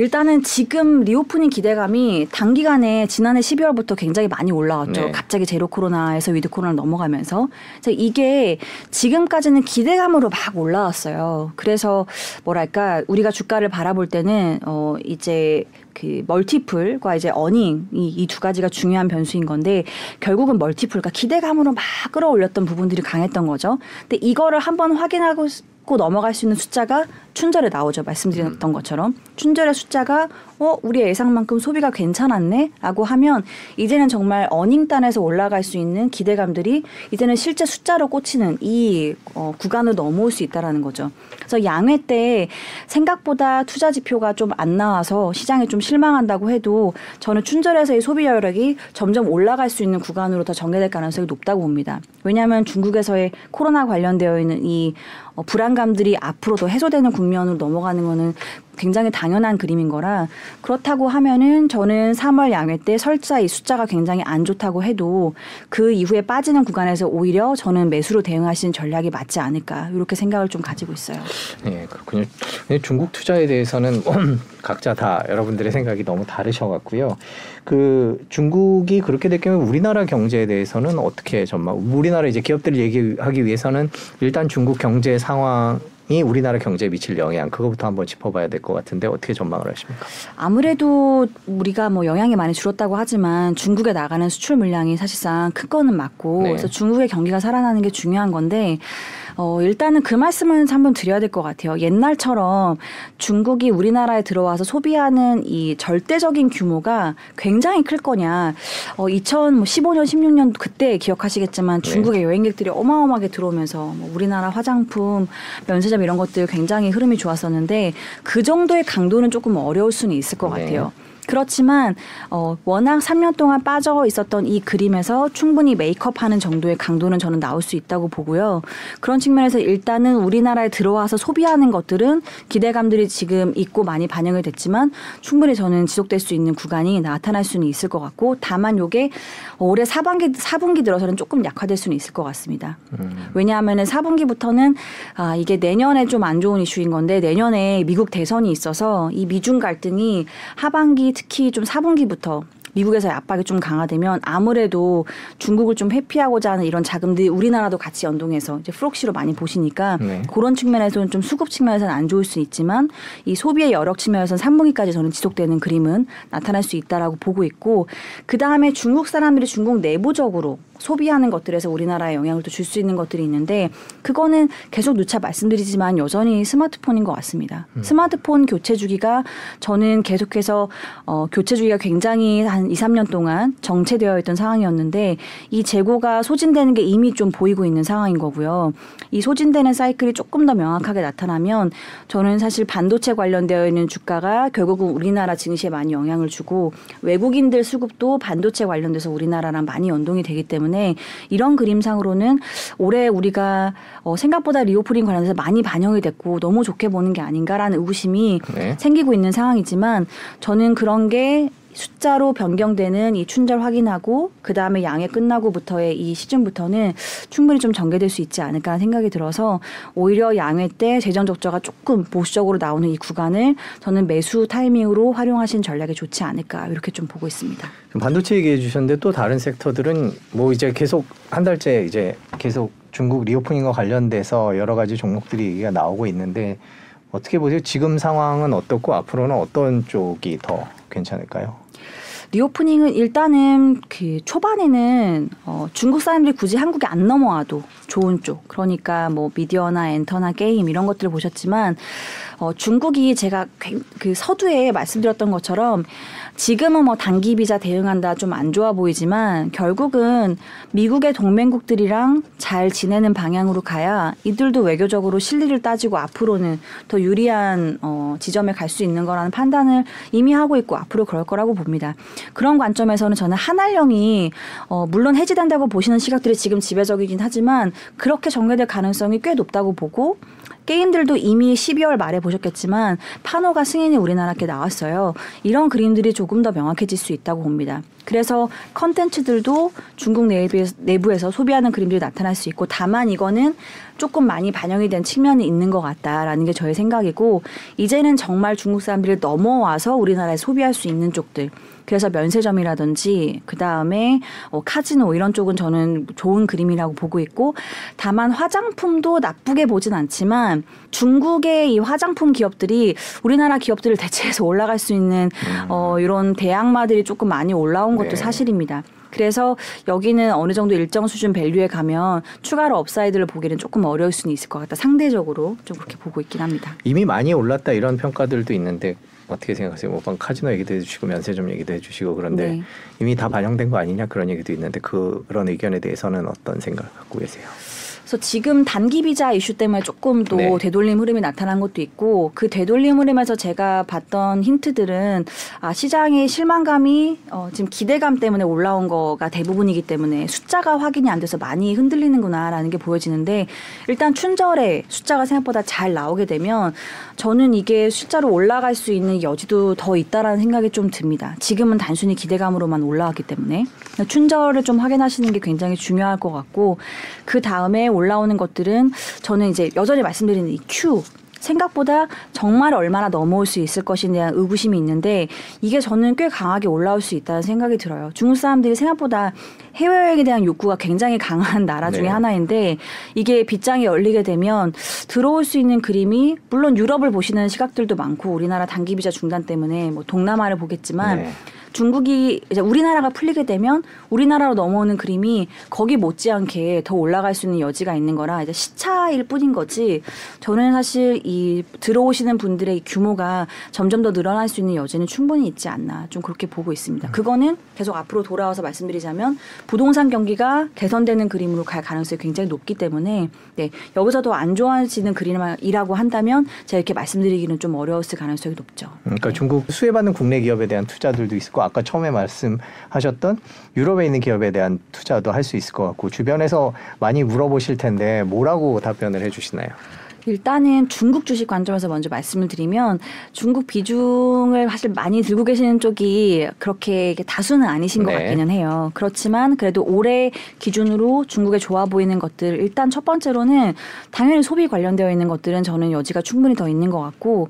일단은 지금 리오프닝 기대감이 단기간에 지난해 12월부터 굉장히 많이 올라왔죠. 네. 갑자기 제로 코로나에서 위드 코로나 넘어가면서 이게 지금까지는 기대감으로 막 올라왔어요. 그래서 뭐랄까 우리가 주가를 바라볼 때는 어 이제 그 multiple과 이제 earning 이두 가지가 중요한 변수인 건데 결국은 멀티플과 그러니까 기대감으로 막 끌어올렸던 부분들이 강했던 거죠. 근데 이거를 한번 확인하고 넘어갈 수 있는 숫자가 춘절에 나오죠. 말씀드렸던 음. 것처럼 춘절의 숫자가 어 우리 예상만큼 소비가 괜찮았네라고 하면 이제는 정말 어닝단에서 올라갈 수 있는 기대감들이 이제는 실제 숫자로 꽂히는 이 어, 구간으로 넘어올 수 있다라는 거죠. 그래서 양회 때 생각보다 투자 지표가 좀 안 나와서 시장에 좀 실망한다고 해도 저는 춘절에서의 소비 여력이 점점 올라갈 수 있는 구간으로 더 전개될 가능성이 높다고 봅니다. 왜냐하면 중국에서의 코로나 관련되어 있는 이 어, 불안감들이 앞으로 더 해소되는 국면 으로 넘어가는 거는 굉장히 당연한 그림인 거라 그렇다고 하면은 저는 3월 양회 때 설사 이 숫자가 굉장히 안 좋다고 해도 그 이후에 빠지는 구간에서 오히려 저는 매수로 대응하시는 전략이 맞지 않을까 이렇게 생각을 좀 가지고 있어요. 네 그렇군요. 중국 투자에 대해서는 각자 다 여러분들의 생각이 너무 다르셔갖고요. 그 중국이 그렇게 될 경우 우리나라 경제에 대해서는 어떻게 전망? 우리나라 이제 기업들을 얘기하기 위해서는 일단 중국 경제 상황 이 우리나라 경제에 미칠 영향 그거부터 한번 짚어봐야 될 것 같은데 어떻게 전망을 하십니까? 아무래도 우리가 뭐 영향이 많이 줄었다고 하지만 중국에 나가는 수출 물량이 사실상 큰 거는 맞고 네. 그래서 중국의 경기가 살아나는 게 중요한 건데 어, 일단은 그 말씀은 한번 드려야 될 것 같아요. 옛날처럼 중국이 우리나라에 들어와서 소비하는 이 절대적인 규모가 굉장히 클 거냐. 어, 2015년, 16년 그때 기억하시겠지만 네. 중국의 네. 여행객들이 어마어마하게 들어오면서 뭐 우리나라 화장품, 면세점 이런 것들 굉장히 흐름이 좋았었는데 그 정도의 강도는 조금 어려울 수는 있을 것 네. 같아요. 그렇지만 어, 워낙 3년 동안 빠져 있었던 이 그림에서 충분히 메이크업하는 정도의 강도는 저는 나올 수 있다고 보고요. 그런 측면에서 일단은 우리나라에 들어와서 소비하는 것들은 기대감들이 지금 있고 많이 반영이 됐지만 충분히 저는 지속될 수 있는 구간이 나타날 수는 있을 것 같고 다만 요게 올해 사반기 4분기 들어서는 조금 약화될 수는 있을 것 같습니다. 음. 왜냐하면은 4분기부터는 아 이게 내년에 좀 안 좋은 이슈인 건데 내년에 미국 대선이 있어서 이 미중 갈등이 하반기 특히 좀 4분기부터 미국에서의 압박이 좀 강화되면 아무래도 중국을 좀 회피하고자 하는 이런 자금들이 우리나라도 같이 연동해서 이제 proxy로 많이 보시니까 네. 그런 측면에서는 좀 수급 측면에서는 안 좋을 수 있지만 이 소비의 여력 측면에서는 3분기까지 저는 지속되는 그림은 나타날 수 있다라고 보고 있고 그 다음에 중국 사람들이 중국 내부적으로 소비하는 것들에서 우리나라에 영향을 또 줄 수 있는 것들이 있는데 그거는 계속 누차 말씀드리지만 여전히 스마트폰인 것 같습니다. 음. 스마트폰 교체 주기가 저는 계속해서 어, 교체 주기가 굉장히 한 2, 3년 동안 정체되어 있던 상황이었는데 이 재고가 소진되는 게 이미 좀 보이고 있는 상황인 거고요. 이 소진되는 사이클이 조금 더 명확하게 나타나면 저는 사실 반도체 관련되어 있는 주가가 결국은 우리나라 증시에 많이 영향을 주고 외국인들 수급도 반도체 관련돼서 우리나라랑 많이 연동이 되기 때문에 이런 그림상으로는 올해 우리가 어, 생각보다 리오프닝 관련해서 많이 반영이 됐고 너무 좋게 보는 게 아닌가라는 의구심이 네. 생기고 있는 상황이지만 저는 그런 게 숫자로 변경되는 이 춘절 확인하고 그 다음에 양회 끝나고부터의 이 시즌부터는 충분히 좀 전개될 수 있지 않을까 생각이 들어서 오히려 양회 때 재정 적자가 조금 보수적으로 나오는 이 구간을 저는 매수 타이밍으로 활용하신 전략이 좋지 않을까 이렇게 좀 보고 있습니다. 반도체 얘기해 주셨는데 또 다른 섹터들은 뭐 이제 계속 한 달째 이제 계속 중국 reopening과 관련돼서 여러 가지 종목들이 얘기가 나오고 있는데 어떻게 보세요? 지금 상황은 어떻고 앞으로는 어떤 쪽이 더 괜찮을까요? 리오프닝은 일단은 그 초반에는 어, 중국 사람들이 굳이 한국에 안 넘어와도 좋은 쪽. 그러니까 뭐 미디어나 엔터나 게임 이런 것들을 보셨지만 어, 중국이 제가 굉- 그 서두에 말씀드렸던 것처럼 지금은 뭐 단기 비자 대응한다 좀 안 좋아 보이지만 결국은 미국의 동맹국들이랑 잘 지내는 방향으로 가야 이들도 외교적으로 실리를 따지고 앞으로는 더 유리한 어, 지점에 갈 수 있는 거라는 판단을 이미 하고 있고 앞으로 그럴 거라고 봅니다. 그런 관점에서는 저는 한알령이 어, 물론 해지된다고 보시는 시각들이 지금 지배적이긴 하지만 그렇게 전개될 가능성이 꽤 높다고 보고 게임들도 이미 12월 말에 보셨겠지만 파노가 승인이 우리나라께 나왔어요. 이런 그림들이 조금 더 명확해질 수 있다고 봅니다. 그래서 컨텐츠들도 중국 내부에서, 내부에서 소비하는 그림들이 나타날 수 있고 다만 이거는 조금 많이 반영이 된 측면이 있는 것 같다라는 게 저의 생각이고 이제는 정말 중국 사람들이 넘어와서 우리나라에 소비할 수 있는 쪽들 그래서 면세점이라든지 그 다음에 어, 카지노 이런 쪽은 저는 좋은 그림이라고 보고 있고 다만 화장품도 나쁘게 보진 않지만 중국의 이 화장품 기업들이 우리나라 기업들을 대체해서 올라갈 수 있는 어, 이런 대항마들이 조금 많이 올라온 것도 네. 사실입니다. 그래서 여기는 어느 정도 일정 수준 value에 가면 추가로 upside를 보기는 조금 어려울 수는 있을 것 같다. 상대적으로 좀 그렇게 보고 있긴 합니다. 이미 많이 올랐다 이런 평가들도 있는데 어떻게 생각하세요? 뭐 방금 카지노 얘기도 해주시고 면세 점 얘기도 해주시고 그런데 네. 이미 다 반영된 거 아니냐 그런 얘기도 있는데 그, 그런 의견에 대해서는 어떤 생각을 갖고 계세요? 그래서 지금 단기 비자 이슈 때문에 조금 또 네. 되돌림 흐름이 나타난 것도 있고 그 되돌림 흐름에서 제가 봤던 힌트들은 아 시장의 실망감이 어, 지금 기대감 때문에 올라온 거가 대부분이기 때문에 숫자가 확인이 안 돼서 많이 흔들리는구나라는 게 보여지는데 일단 춘절에 숫자가 생각보다 잘 나오게 되면 저는 이게 숫자로 올라갈 수 있는 여지도 더 있다라는 생각이 좀 듭니다. 지금은 단순히 기대감으로만 올라왔기 때문에 춘절을 좀 확인하시는 게 굉장히 중요할 것 같고 그 다음에 올라오는 것들은 저는 이제 여전히 말씀드리는 이 Q 생각보다 정말 얼마나 넘어올 수 있을 것에 대한 의구심이 있는데 이게 저는 꽤 강하게 올라올 수 있다는 생각이 들어요. 중국 사람들이 생각보다 해외 여행에 대한 욕구가 굉장히 강한 나라 중에 네. 하나인데 이게 빗장이 열리게 되면 들어올 수 있는 그림이 물론 유럽을 보시는 시각들도 많고 우리나라 단기 비자 중단 때문에 뭐 동남아를 보겠지만 네. 중국이 이제 우리나라가 풀리게 되면 우리나라로 넘어오는 그림이 거기 못지않게 더 올라갈 수 있는 여지가 있는 거라 이제 시차일 뿐인 거지. 저는 사실 이 들어오시는 분들의 이 규모가 점점 더 늘어날 수 있는 여지는 충분히 있지 않나 좀 그렇게 보고 있습니다. 그거는 계속 앞으로 돌아와서 말씀드리자면 부동산 경기가 개선되는 그림으로 갈 가능성이 굉장히 높기 때문에 네 여기서 더안 좋아지는 그림이라고 한다면 제가 이렇게 말씀드리기는 좀 어려웠을 가능성이 높죠. 그러니까 중국 수혜받는 국내 기업에 대한 투자들도 있을 고 아까 처음에 말씀하셨던 유럽에 있는 기업에 대한 투자도 할 수 있을 것 같고 주변에서 많이 물어보실 텐데 뭐라고 답변을 해주시나요? 일단은 중국 주식 관점에서 먼저 말씀을 드리면 중국 비중을 사실 많이 들고 계시는 쪽이 그렇게 다수는 아니신 것 네. 같기는 해요. 그렇지만 그래도 올해 기준으로 중국에 좋아 보이는 것들 일단 첫 번째로는 당연히 소비 관련되어 있는 것들은 저는 여지가 충분히 더 있는 것 같고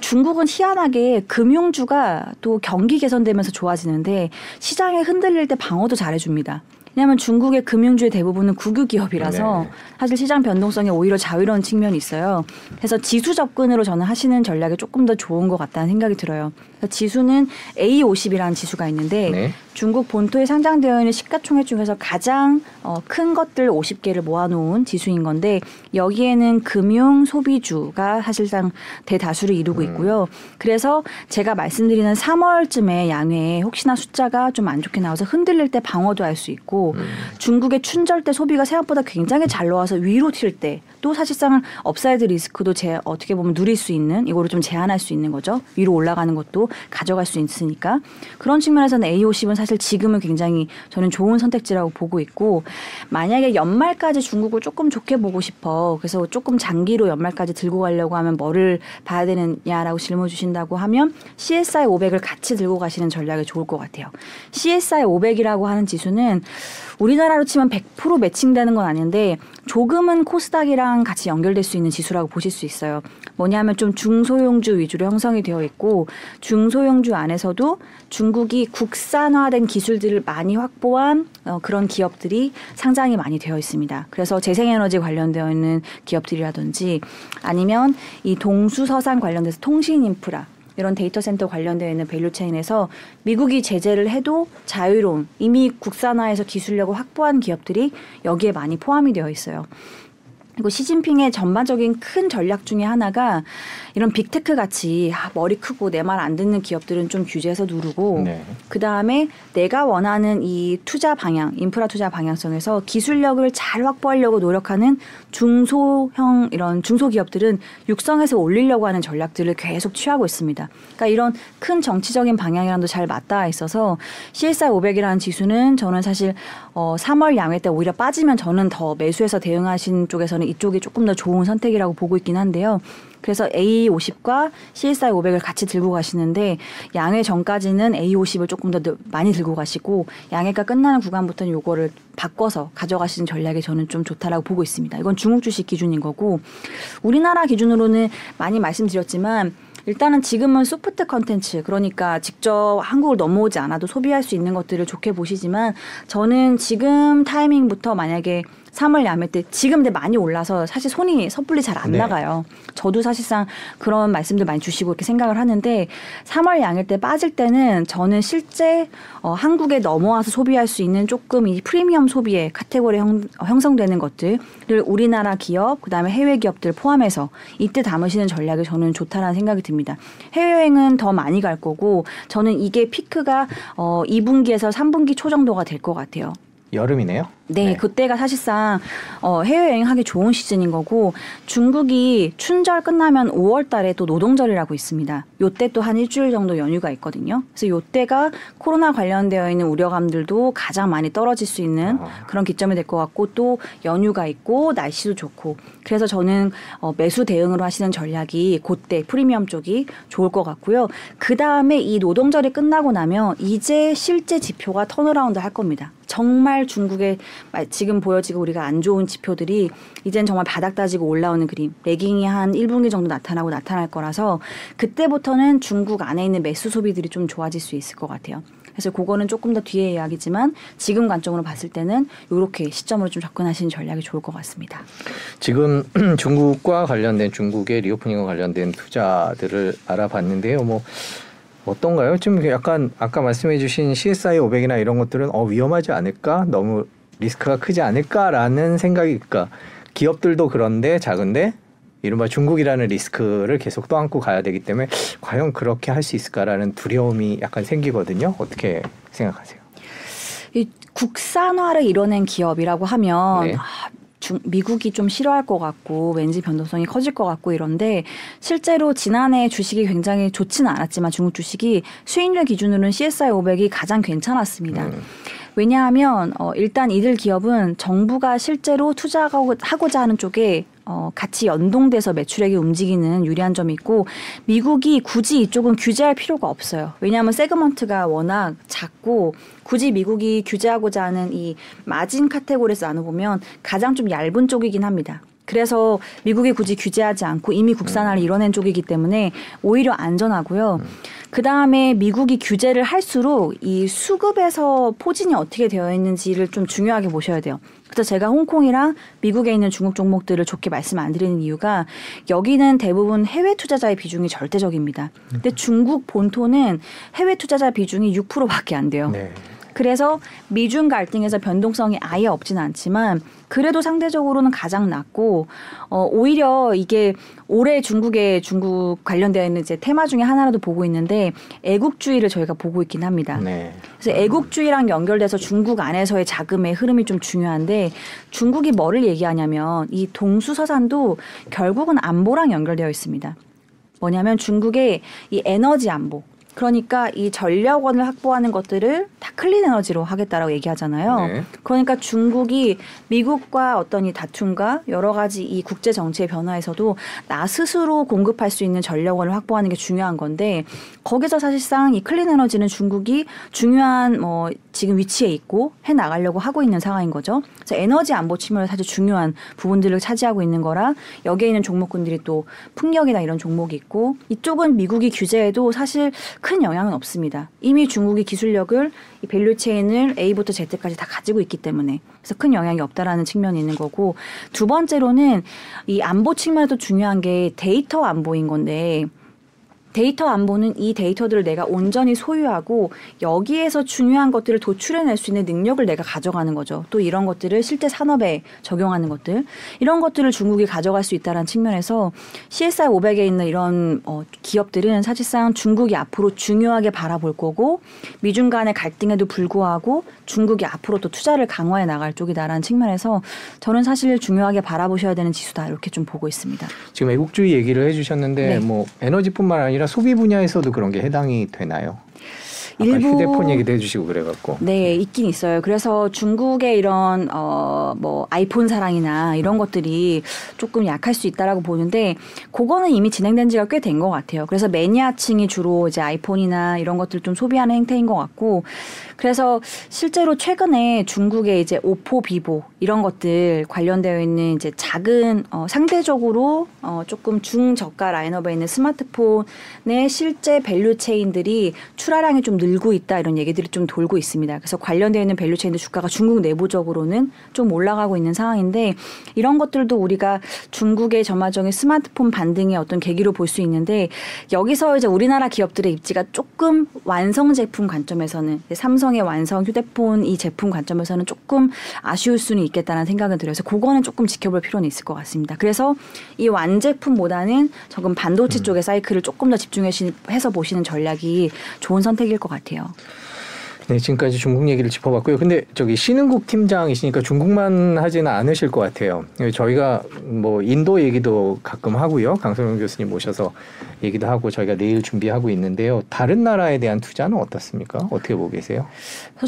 중국은 희한하게 금융주가 또 경기 개선되면서 좋아지는데 시장에 흔들릴 때 방어도 잘해줍니다. 왜냐하면 중국의 금융주의 대부분은 국유 기업이라서 네. 사실 시장 변동성이 오히려 자유로운 측면이 있어요. 그래서 지수 접근으로 저는 하시는 전략이 조금 더 좋은 것 같다는 생각이 들어요. 지수는 A50이라는 지수가 있는데 네. 중국 본토에 상장되어 있는 시가총액 중에서 가장 어, 큰 것들 50개를 모아놓은 지수인 건데 여기에는 금융 소비주가 사실상 대다수를 이루고 음. 있고요. 그래서 제가 말씀드리는 3월쯤에 양회에 혹시나 숫자가 좀 안 좋게 나와서 흔들릴 때 방어도 할 수 있고 음. 중국의 춘절 때 소비가 생각보다 굉장히 잘 나와서 위로 튈 때 또 사실상 upside 리스크도 제 어떻게 보면 누릴 수 있는 이거를 좀 제한할 수 있는 거죠. 위로 올라가는 것도 가져갈 수 있으니까 그런 측면에서는 A50은 사실 지금은 굉장히 저는 좋은 선택지라고 보고 있고 만약에 연말까지 중국을 조금 좋게 보고 싶어 그래서 조금 장기로 연말까지 들고 가려고 하면 뭐를 봐야 되느냐라고 질문 주신다고 하면 CSI 500을 같이 들고 가시는 전략이 좋을 것 같아요. CSI 500이라고 하는 지수는 우리나라로 치면 100% 매칭되는 건 아닌데 조금은 코스닥이랑 같이 연결될 수 있는 지수라고 보실 수 있어요. 뭐냐면 좀 중소형주 위주로 형성이 되어 있고 중소형주 안에서도 중국이 국산화된 기술들을 많이 확보한 어, 그런 기업들이 상장이 많이 되어 있습니다. 그래서 재생에너지 관련되어 있는 기업들이라든지 아니면 이 동수서산 관련돼서 통신 인프라 이런 데이터 센터 관련되어 있는 value chain에서 미국이 제재를 해도 자유로운 이미 국산화해서 기술력을 확보한 기업들이 여기에 많이 포함이 되어 있어요. 그리고 시진핑의 전반적인 큰 전략 중에 하나가 이런 big tech 같이 아, 머리 크고 내 말 안 듣는 기업들은 좀 규제해서 누르고 네. 그 다음에 내가 원하는 이 투자 방향, 인프라 투자 방향성에서 기술력을 잘 확보하려고 노력하는 중소형 이런 중소기업들은 육성해서 올리려고 하는 전략들을 계속 취하고 있습니다. 그러니까 이런 큰 정치적인 방향이랑도 잘 맞닿아 있어서 CSI 500이라는 지수는 저는 사실 어 3월 양회 때 오히려 빠지면 저는 더 매수해서 대응하신 쪽에서는 이쪽이 조금 더 좋은 선택이라고 보고 있긴 한데요. 그래서 A50과 CSI 500을 같이 들고 가시는데 양회 전까지는 A50을 조금 더 늘- 많이 들고 가시고 양회가 끝나는 구간부터는 요거를 바꿔서 가져가시는 전략이 저는 좀 좋다라고 보고 있습니다. 이건 중국 주식 기준인 거고 우리나라 기준으로는 많이 말씀드렸지만 일단은 지금은 soft contents 그러니까 직접 한국을 넘어오지 않아도 소비할 수 있는 것들을 좋게 보시지만 저는 지금 타이밍부터 만약에 3월 양회 때 지금 근데 많이 올라서 사실 손이 섣불리 잘안 네. 나가요. 저도 사실상 그런 말씀들 많이 주시고 이렇게 생각을 하는데 3월 양회 때 빠질 때는 저는 실제 어, 한국에 넘어와서 소비할 수 있는 조금 이 프리미엄 소비의 카테고리 형, 형성되는 것들을 우리나라 기업 그다음에 해외 기업들 포함해서 이때 담으시는 전략이 저는 좋다라는 생각이 듭니다. 해외여행은 더 많이 갈 거고 저는 이게 피크가 어, 2분기에서 3분기 초 정도가 될 것 같아요. 여름이네요. 네, 그때가 사실상 어, 해외여행 하기 좋은 시즌인 거고 중국이 춘절 끝나면 5월 달에 또 노동절이라고 있습니다. 요때 또 한 일주일 정도 연휴가 있거든요. 그래서 요때가 코로나 관련되어 있는 우려감들도 가장 많이 떨어질 수 있는 아. 그런 기점이 될 것 같고 또 연휴가 있고 날씨도 좋고 그래서 저는 어, 매수 대응으로 하시는 전략이 그때 프리미엄 쪽이 좋을 것 같고요. 그 다음에 이 노동절이 끝나고 나면 이제 실제 지표가 turnaround 할 겁니다. 정말 중국의 마- 지금 보여지고 우리가 안 좋은 지표들이 이젠 정말 바닥 다지고 올라오는 그림, lagging이 한 1분기 정도 나타나고 나타날 거라서 그때부터는 중국 안에 있는 내수 소비들이 좀 좋아질 수 있을 것 같아요. 그래서 그거는 조금 더 뒤의 이야기지만 지금 관점으로 봤을 때는 이렇게 시점으로 좀 접근하시는 전략이 좋을 것 같습니다. 지금 중국과 관련된 중국의 reopening과 관련된 투자들을 알아봤는데요. 뭐 어떤가요? 좀 약간 아까 말씀해주신 CSI 500이나 이런 것들은 어 위험하지 않을까? 너무 리스크가 크지 않을까라는 생각이 그러니까 기업들도 그런데 작은데 이른바 중국이라는 리스크를 계속 떠안고 가야 되기 때문에 과연 그렇게 할 수 있을까라는 두려움이 약간 생기거든요. 어떻게 생각하세요? 이 국산화를 이뤄낸 기업이라고 하면 네. 아, 중, 미국이 좀 싫어할 것 같고 왠지 변동성이 커질 것 같고 이런데 실제로 지난해 주식이 굉장히 좋지는 않았지만 중국 주식이 수익률 기준으로는 CSI 500이 가장 괜찮았습니다. 음. 왜냐하면 어, 일단 이들 기업은 정부가 실제로 투자하고자 하는 쪽에 어, 같이 연동돼서 매출액이 움직이는 유리한 점이 있고 미국이 굳이 이쪽은 규제할 필요가 없어요. 왜냐하면 세그먼트가 워낙 작고 굳이 미국이 규제하고자 하는 이 마진 카테고리에서 나눠보면 가장 좀 얇은 쪽이긴 합니다. 그래서 미국이 굳이 규제하지 않고 이미 국산화를 이뤄낸 쪽이기 때문에 오히려 안전하고요. 그 다음에 미국이 규제를 할수록 이 수급에서 포진이 어떻게 되어 있는지를 좀 중요하게 보셔야 돼요. 그래서 제가 홍콩이랑 미국에 있는 중국 종목들을 좋게 말씀 안 드리는 이유가 여기는 대부분 해외 투자자의 비중이 절대적입니다. 근데 중국 본토는 해외 투자자 비중이 6%밖에 안 돼요. 네. 그래서 미중 갈등에서 변동성이 아예 없진 않지만 그래도 상대적으로는 가장 낮고 어 오히려 이게 올해 중국의 중국 관련되어 있는 이제 테마 중에 하나라도 보고 있는데 애국주의를 저희가 보고 있긴 합니다. 네. 그래서 애국주의랑 연결돼서 중국 안에서의 자금의 흐름이 좀 중요한데 중국이 뭐를 얘기하냐면 이 동수서산도 결국은 안보랑 연결되어 있습니다. 뭐냐면 중국의 이 에너지 안보. 그러니까 이 전력원을 확보하는 것들을 다 clean 에너지로 하겠다라고 얘기하잖아요. 네. 그러니까 중국이 미국과 어떤 이 다툼과 여러 가지 이 국제 정치의 변화에서도 나 스스로 공급할 수 있는 전력원을 확보하는 게 중요한 건데 거기서 사실상 이 clean 에너지는 중국이 중요한 뭐 지금 위치에 있고 해 나가려고 하고 있는 상황인 거죠. 그래서 에너지 안보 측면에서 사실 중요한 부분들을 차지하고 있는 거라 여기에 있는 종목군들이 또 풍력이나 이런 종목이 있고 이쪽은 미국이 규제해도 사실 큰 영향은 없습니다. 이미 중국이 기술력을 이 value chain을 A부터 Z까지 다 가지고 있기 때문에 그래서 큰 영향이 없다라는 측면이 있는 거고 두 번째로는 이 안보 측면에도 중요한 게 데이터 안보인 건데 데이터 안보는 이 데이터들을 내가 온전히 소유하고 여기에서 중요한 것들을 도출해낼 수 있는 능력을 내가 가져가는 거죠. 또 이런 것들을 실제 산업에 적용하는 것들 이런 것들을 중국이 가져갈 수 있다는 측면에서 CSR 500에 있는 이런 어, 기업들은 사실상 중국이 앞으로 중요하게 바라볼 거고 미중 간의 갈등에도 불구하고 중국이 앞으로 또 투자를 강화해 나갈 쪽이다라는 측면에서 저는 사실 중요하게 바라보셔야 되는 지수다 이렇게 좀 보고 있습니다. 지금 애국주의 얘기를 해주셨는데 네. 뭐 에너지뿐만 아니라 소비 분야에서도 그런 게 해당이 되나요? 일부- 휴대폰 얘기도 해주시고 그래갖고 네, 있긴 있어요. 그래서 중국의 이런 어 뭐 아이폰 사랑이나 이런 것들이 조금 약할 수 있다라고 보는데 그거는 이미 진행된 지가 꽤 된 것 같아요. 그래서 매니아층이 주로 이제 아이폰이나 이런 것들 좀 소비하는 행태인 것 같고 그래서 실제로 최근에 중국의 이제 오포, 비보 이런 것들 관련되어 있는 이제 작은 어 상대적으로 어 조금 중저가 라인업에 있는 스마트폰의 실제 value chain들이 출하량이 좀 늘고 있다 이런 얘기들이 좀 돌고 있습니다. 그래서 관련되어 있는 value chain들 주가가 중국 내부적으로는 좀 올라가고 있는 상황인데 이런 것들도 우리가 중국의 전반적인 스마트폰 반등의 어떤 계기로 볼 수 있는데 여기서 이제 우리나라 기업들의 입지가 조금 완성 제품 관점에서는 삼성 의 완성 휴대폰 이 제품 관점에서는 조금 아쉬울 수는 있겠다는 생각은 들어요. 그래서 그거는 조금 지켜볼 필요는 있을 것 같습니다. 그래서 이 완제품보다는 조금 반도체 음. 쪽의 사이클을 조금 더 집중해서 보시는 전략이 좋은 선택일 것 같아요. 네, 지금까지 중국 얘기를 짚어봤고요. 근데 저기 신흥국 팀장이시니까 중국만 하지는 않으실 것 같아요. 저희가 뭐 인도 얘기도 가끔 하고요. 강성용 교수님 모셔서 얘기도 하고 저희가 내일 준비하고 있는데요. 다른 나라에 대한 투자는 어떻습니까? 어떻게 보고 계세요?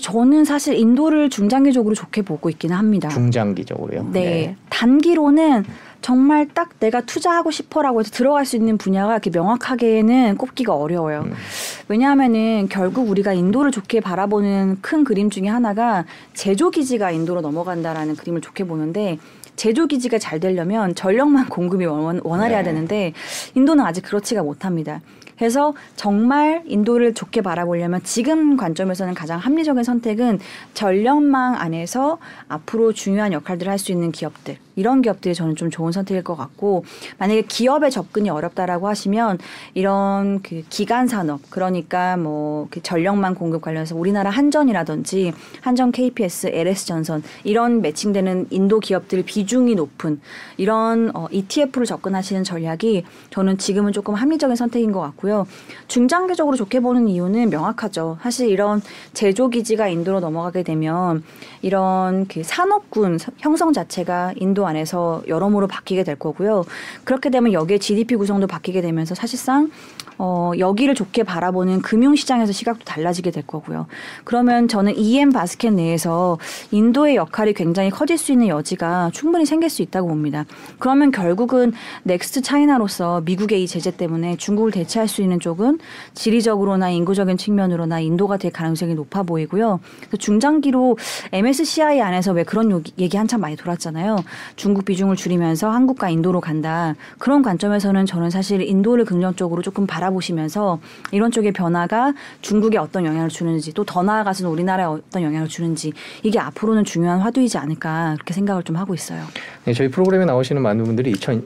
저는 사실 인도를 중장기적으로 좋게 보고 있기는 합니다. 중장기적으로요. 네. 단기로는 정말 딱 내가 투자하고 싶어라고 해서 들어갈 수 있는 분야가 이렇게 명확하게는 꼽기가 어려워요. 음. 왜냐하면은 결국 우리가 인도를 좋게 바라보는 큰 그림 중에 하나가 제조 기지가 인도로 넘어간다라는 그림을 좋게 보는데 제조 기지가 잘 되려면 전력만 공급이 원, 원활해야 네. 되는데 인도는 아직 그렇지가 못합니다. 그래서 정말 인도를 좋게 바라보려면 지금 관점에서는 가장 합리적인 선택은 전력망 안에서 앞으로 중요한 역할들을 할 수 있는 기업들. 이런 기업들이 저는 좀 좋은 선택일 것 같고 만약에 기업의 접근이 어렵다라고 하시면 이런 그 기간 산업 그러니까 뭐 그 전력망 공급 관련해서 우리나라 한전이라든지 한전 KPS, LS 전선 이런 매칭되는 인도 기업들 비중이 높은 이런 어, ETF로 접근하시는 전략이 저는 지금은 조금 합리적인 선택인 것 같고 요. 중장기적으로 좋게 보는 이유는 명확하죠. 사실 이런 제조 기지가 인도로 넘어가게 되면 이런 그 산업군 형성 자체가 인도 안에서 여러모로 바뀌게 될 거고요. 그렇게 되면 여기에 GDP 구성도 바뀌게 되면서 사실상 어, 여기를 좋게 바라보는 금융시장에서 시각도 달라지게 될 거고요. 그러면 저는 EM basket 내에서 인도의 역할이 굉장히 커질 수 있는 여지가 충분히 생길 수 있다고 봅니다. 그러면 결국은 next China로서 미국의 이 제재 때문에 중국을 대체할 수 있는 쪽은 지리적으로나 인구적인 측면으로나 인도가 될 가능성이 높아 보이고요. 중장기로 MSCI 안에서 왜 그런 얘기 한참 많이 돌았잖아요. 중국 비중을 줄이면서 한국과 인도로 간다. 그런 관점에서는 저는 사실 인도를 긍정적으로 조금 바라 보시면서 이런 쪽의 변화가 중국에 어떤 영향을 주는지 또 더 나아가서는 우리나라에 어떤 영향을 주는지 이게 앞으로는 중요한 화두이지 않을까 그렇게 생각을 좀 하고 있어요. 네, 저희 프로그램에 나오시는 많은 분들이 2000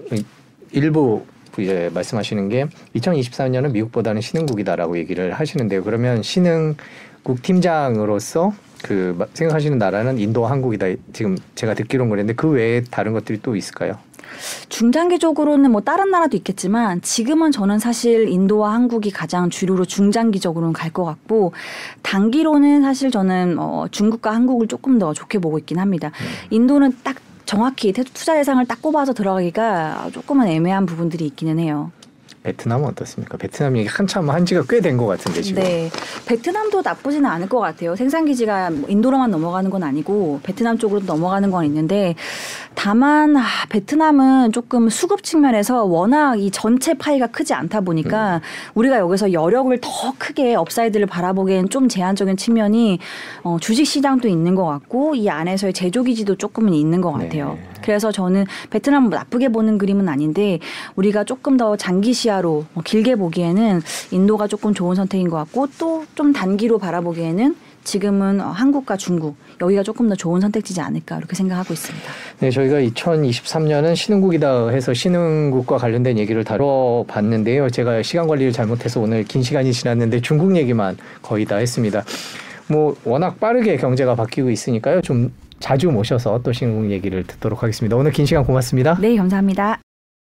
일부 이제 말씀하시는 게 2024년은 미국보다는 신흥국이다라고 얘기를 하시는데요. 그러면 신흥국 팀장으로서 그 마- 생각하시는 나라는 인도와 한국이다. 지금 제가 듣기로는 그랬는데 그 외에 다른 것들이 또 있을까요? 중장기적으로는 뭐 다른 나라도 있겠지만 지금은 저는 사실 인도와 한국이 가장 주류로 중장기적으로는 갈 것 같고 단기로는 사실 저는 어, 중국과 한국을 조금 더 좋게 보고 있긴 합니다. 인도는 딱 정확히 태- 투자 대상을 딱 꼽아서 들어가기가 조금은 애매한 부분들이 있기는 해요. 베트남은 어떻습니까? 베트남이 한참 한지가 꽤 된 것 같은데 지금. 네, 베트남도 나쁘지는 않을 것 같아요. 생산 기지가 뭐 인도로만 넘어가는 건 아니고 베트남 쪽으로 넘어가는 건 있는데 다만 아, 베트남은 조금 수급 측면에서 워낙 이 전체 파이가 크지 않다 보니까 우리가 여기서 여력을 더 크게 upside를 바라보기엔 좀 제한적인 측면이 어, 주식 시장도 있는 것 같고 이 안에서의 제조 기지도 조금은 있는 것 같아요. 네. 그래서 저는 베트남 뭐 나쁘게 보는 그림은 아닌데 우리가 조금 더 장기 시야 로 어, 길게 보기에는 인도가 조금 좋은 선택인 것 같고 또 좀 단기로 바라보기에는 지금은 어, 한국과 중국 여기가 조금 더 좋은 선택지지 않을까 이렇게 생각하고 있습니다. 네, 저희가 2023년은 신흥국이다 해서 신흥국과 관련된 얘기를 다뤄봤는데요. 제가 시간 관리를 잘못해서 오늘 긴 시간이 지났는데 중국 얘기만 거의 다 했습니다. 뭐 워낙 빠르게 경제가 바뀌고 있으니까요. 좀 자주 모셔서 또 신흥국 얘기를 듣도록 하겠습니다. 오늘 긴 시간 고맙습니다. 네, 감사합니다.